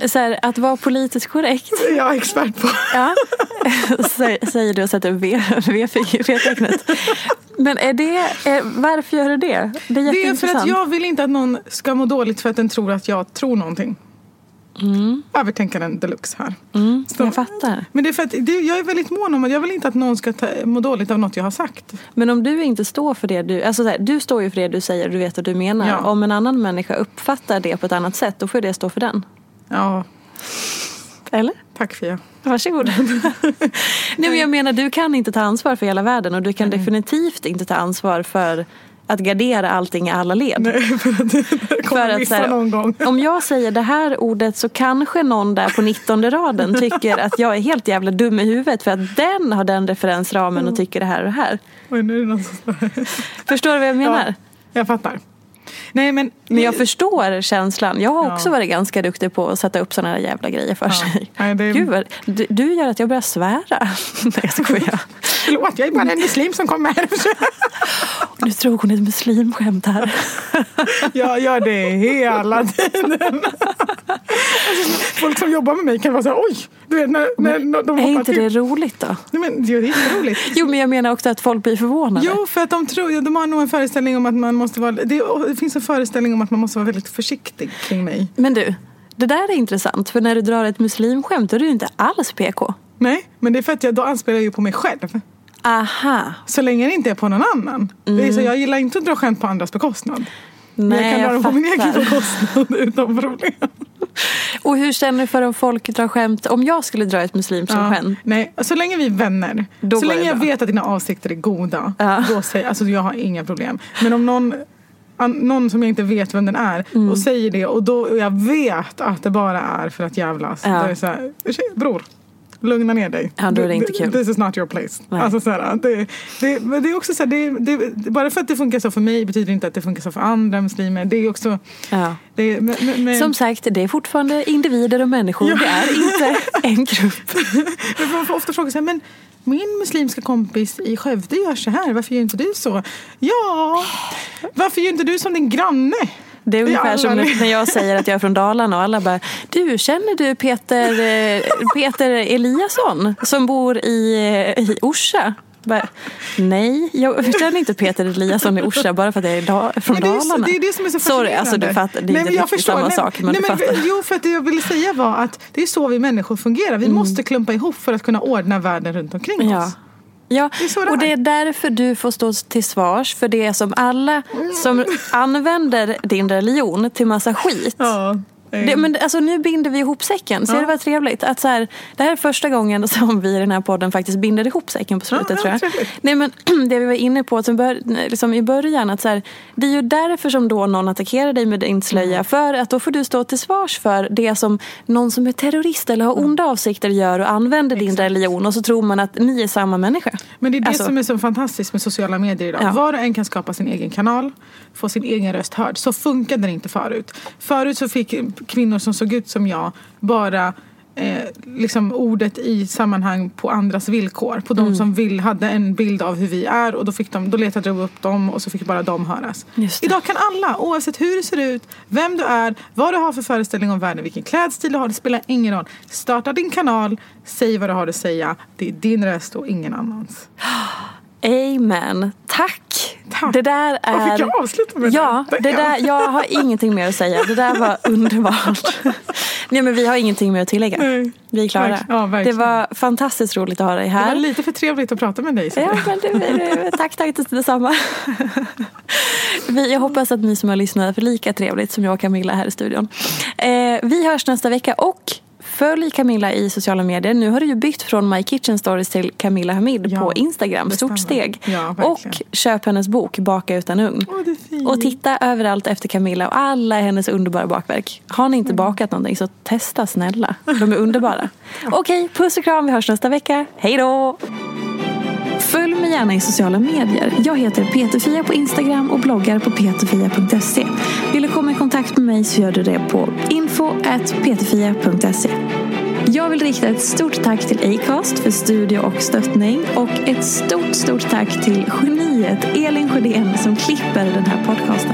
Så här, att vara politiskt korrekt. Jag är expert på. Ja, Sä- säger du och sätter V- V-tecknet. Men är det, är, varför gör du det? Det är Det är för att jag vill inte att någon ska må dåligt för att den tror att jag tror någonting. Övertänkaren deluxe här. Mm, Så- jag fattar. Men det är för att det, jag är väldigt mån om att jag vill inte att någon ska ta, må dåligt av något jag har sagt. Men om du inte står för det du... Alltså så här, du står ju för det du säger och du vet vad du menar. Ja. Om en annan människa uppfattar det på ett annat sätt, då får det stå för den. Ja, Eller? tack Fia. Varsågod. Nej, men jag menar, du kan inte ta ansvar för hela världen och du kan definitivt inte ta ansvar för att gardera allting i alla led. Nej, för det För kommer att, missa här, någon gång. Om jag säger det här ordet så kanske någon där på 19 raden tycker att jag är helt jävla dum i huvudet för att den har den referensramen och tycker det här och det här. Oj, nu är det någon som Förstår du vad jag menar? Ja, jag fattar. Nej, men, Men jag förstår känslan. Jag har Ja. också varit ganska duktig på att sätta upp sådana här jävla grejer för sig. Nej, det- Gud, vad- du, du gör att jag börjar svära. Nej, jag skojar. Förlåt, jag är bara en muslim som kommer här. Nu drog hon ett muslimskämt här. Jag gör det hela tiden. Alltså, folk som jobbar med mig kan vara så här, oj! Du vet, när, när de Är inte det roligt då? Nej, men, det är jätteroligt. Jo, men jag menar också att folk blir förvånade. Jo, för att de tror, de har nog en föreställning om att man måste vara, det finns en föreställning om att man måste vara väldigt försiktig kring mig. Men du, det där är intressant. För när du drar ett muslimskämt då är du inte alls PK. Nej, men det är för att jag, då anspelar jag ju på mig själv. Aha. Så länge det inte är på någon annan. Det är så, jag gillar inte att dra skämt på andras bekostnad. Men Nej, jag kan dra dem på min egen bekostnad utan problem. Och hur känner du för om folk drar skämt? Om jag skulle dra ett muslimskämt? Nej, så länge vi är vänner. Då så länge jag bra. vet att dina avsikter är goda. Ja. Då säger, alltså jag har inga problem. Men om någon, an, någon som jag inte vet vem den är Mm. och säger det och, då, och jag vet att det bara är för att jävlas. Ja. Då är det så här, "Ursäkta, bror. Lugna ner dig. Ja, då är det inte kul. This is not your place. Nej. Alltså, så här, det, det, det är också så här, det, det, bara för att det funkar så för mig betyder inte att det funkar så för andra muslimer. Det är också... Ja. Det, men, men, men, Som sagt, det är fortfarande individer och människor. Ja. Det är inte en grupp. Men Man får ofta fråga så här, men min muslimska kompis i Skövde gör så här, varför gör inte du så? Ja, varför gör inte du som din granne? Det är ungefär som när jag säger att jag är från Dalarna och alla bara Du, känner du Peter, eh, Peter Eliasson som bor i, i Orsa? Bara, Nej, jag känner inte Peter Eliasson i Orsa bara för att jag är da- från Men det, är, så- Dalarna. det är det som är så Sorry, fascinerande. alltså du fattar, det är Nej, inte jag förstår. samma nej, sak. Men nej, du fattar. Jo, för att det jag ville säga var att det är så vi människor fungerar. Vi måste klumpa ihop för att kunna ordna världen runt omkring Mm. Ja. oss. Ja, Det och det är. är därför du får stå till svars för det som alla som använder din religion till massa skit. Ja. Det, men alltså, nu binder vi ihop säcken. Ser Ja. det var trevligt? Att så här, det här är första gången som vi i den här podden faktiskt binder ihop säcken på slutet Ja, tror jag. trevligt. Nej, men, det vi var inne på som bör, liksom i början. Att så här, det är ju därför som då någon attackerar dig med din slöja. Mm. För att då får du stå till svars för det som någon som är terrorist eller har Mm. onda avsikter gör och använder din religion. Och så tror man att ni är samma människa. Men det är det Alltså- som är så fantastiskt med sociala medier idag. Ja. Var och en kan skapa sin egen kanal, få sin egen röst hörd. Så funkade det inte förut. Förut så fick kvinnor som såg ut som jag bara eh, liksom ordet i sammanhang på andras villkor. På Mm. de som vill, hade en bild av hur vi är och då, fick de, då letade de upp dem och så fick bara de höras. Idag kan alla, oavsett hur du ser ut, vem du är, vad du har för föreställning om världen, vilken klädstil du har, det spelar ingen roll. Starta din kanal, säg vad du har att säga. Det är din röst och ingen annans. Amen. Tack Tack. Det där är... Vad fick jag avsluta med Ja, det? där, jag har ingenting mer att säga. Det där var underbart. Nej men vi har ingenting mer att tillägga. Nej. Vi är klara. Ja, det var fantastiskt roligt att ha dig Det var här. lite för trevligt att prata med dig. Ja, men det, det, tack, tack detsamma. Vi, jag hoppas att ni som har lyssnat för lika trevligt som jag och Camilla här i studion. Eh, vi hörs nästa vecka och följ Camilla i sociala medier. Nu har du ju bytt från My Kitchen Stories till Camilla Hamid Ja, på Instagram. Stort steg. Ja, och köp hennes bok Baka utan ugn. Fint. Och titta överallt efter Camilla och alla hennes underbara bakverk. Har ni inte Mm. bakat någonting så testa snälla. De är underbara. Okej, puss och kram. Vi hörs nästa vecka. Hej då! Gärna i sociala medier. Jag heter Peterfia på Instagram och bloggar på peterfia.se. Vill du komma i kontakt med mig så gör du det på info.peterfia.se. Jag vill rikta ett stort tack till Acast för studie och stöttning och ett stort, stort tack till geniet Elin Sjödén som klipper den här podcasten.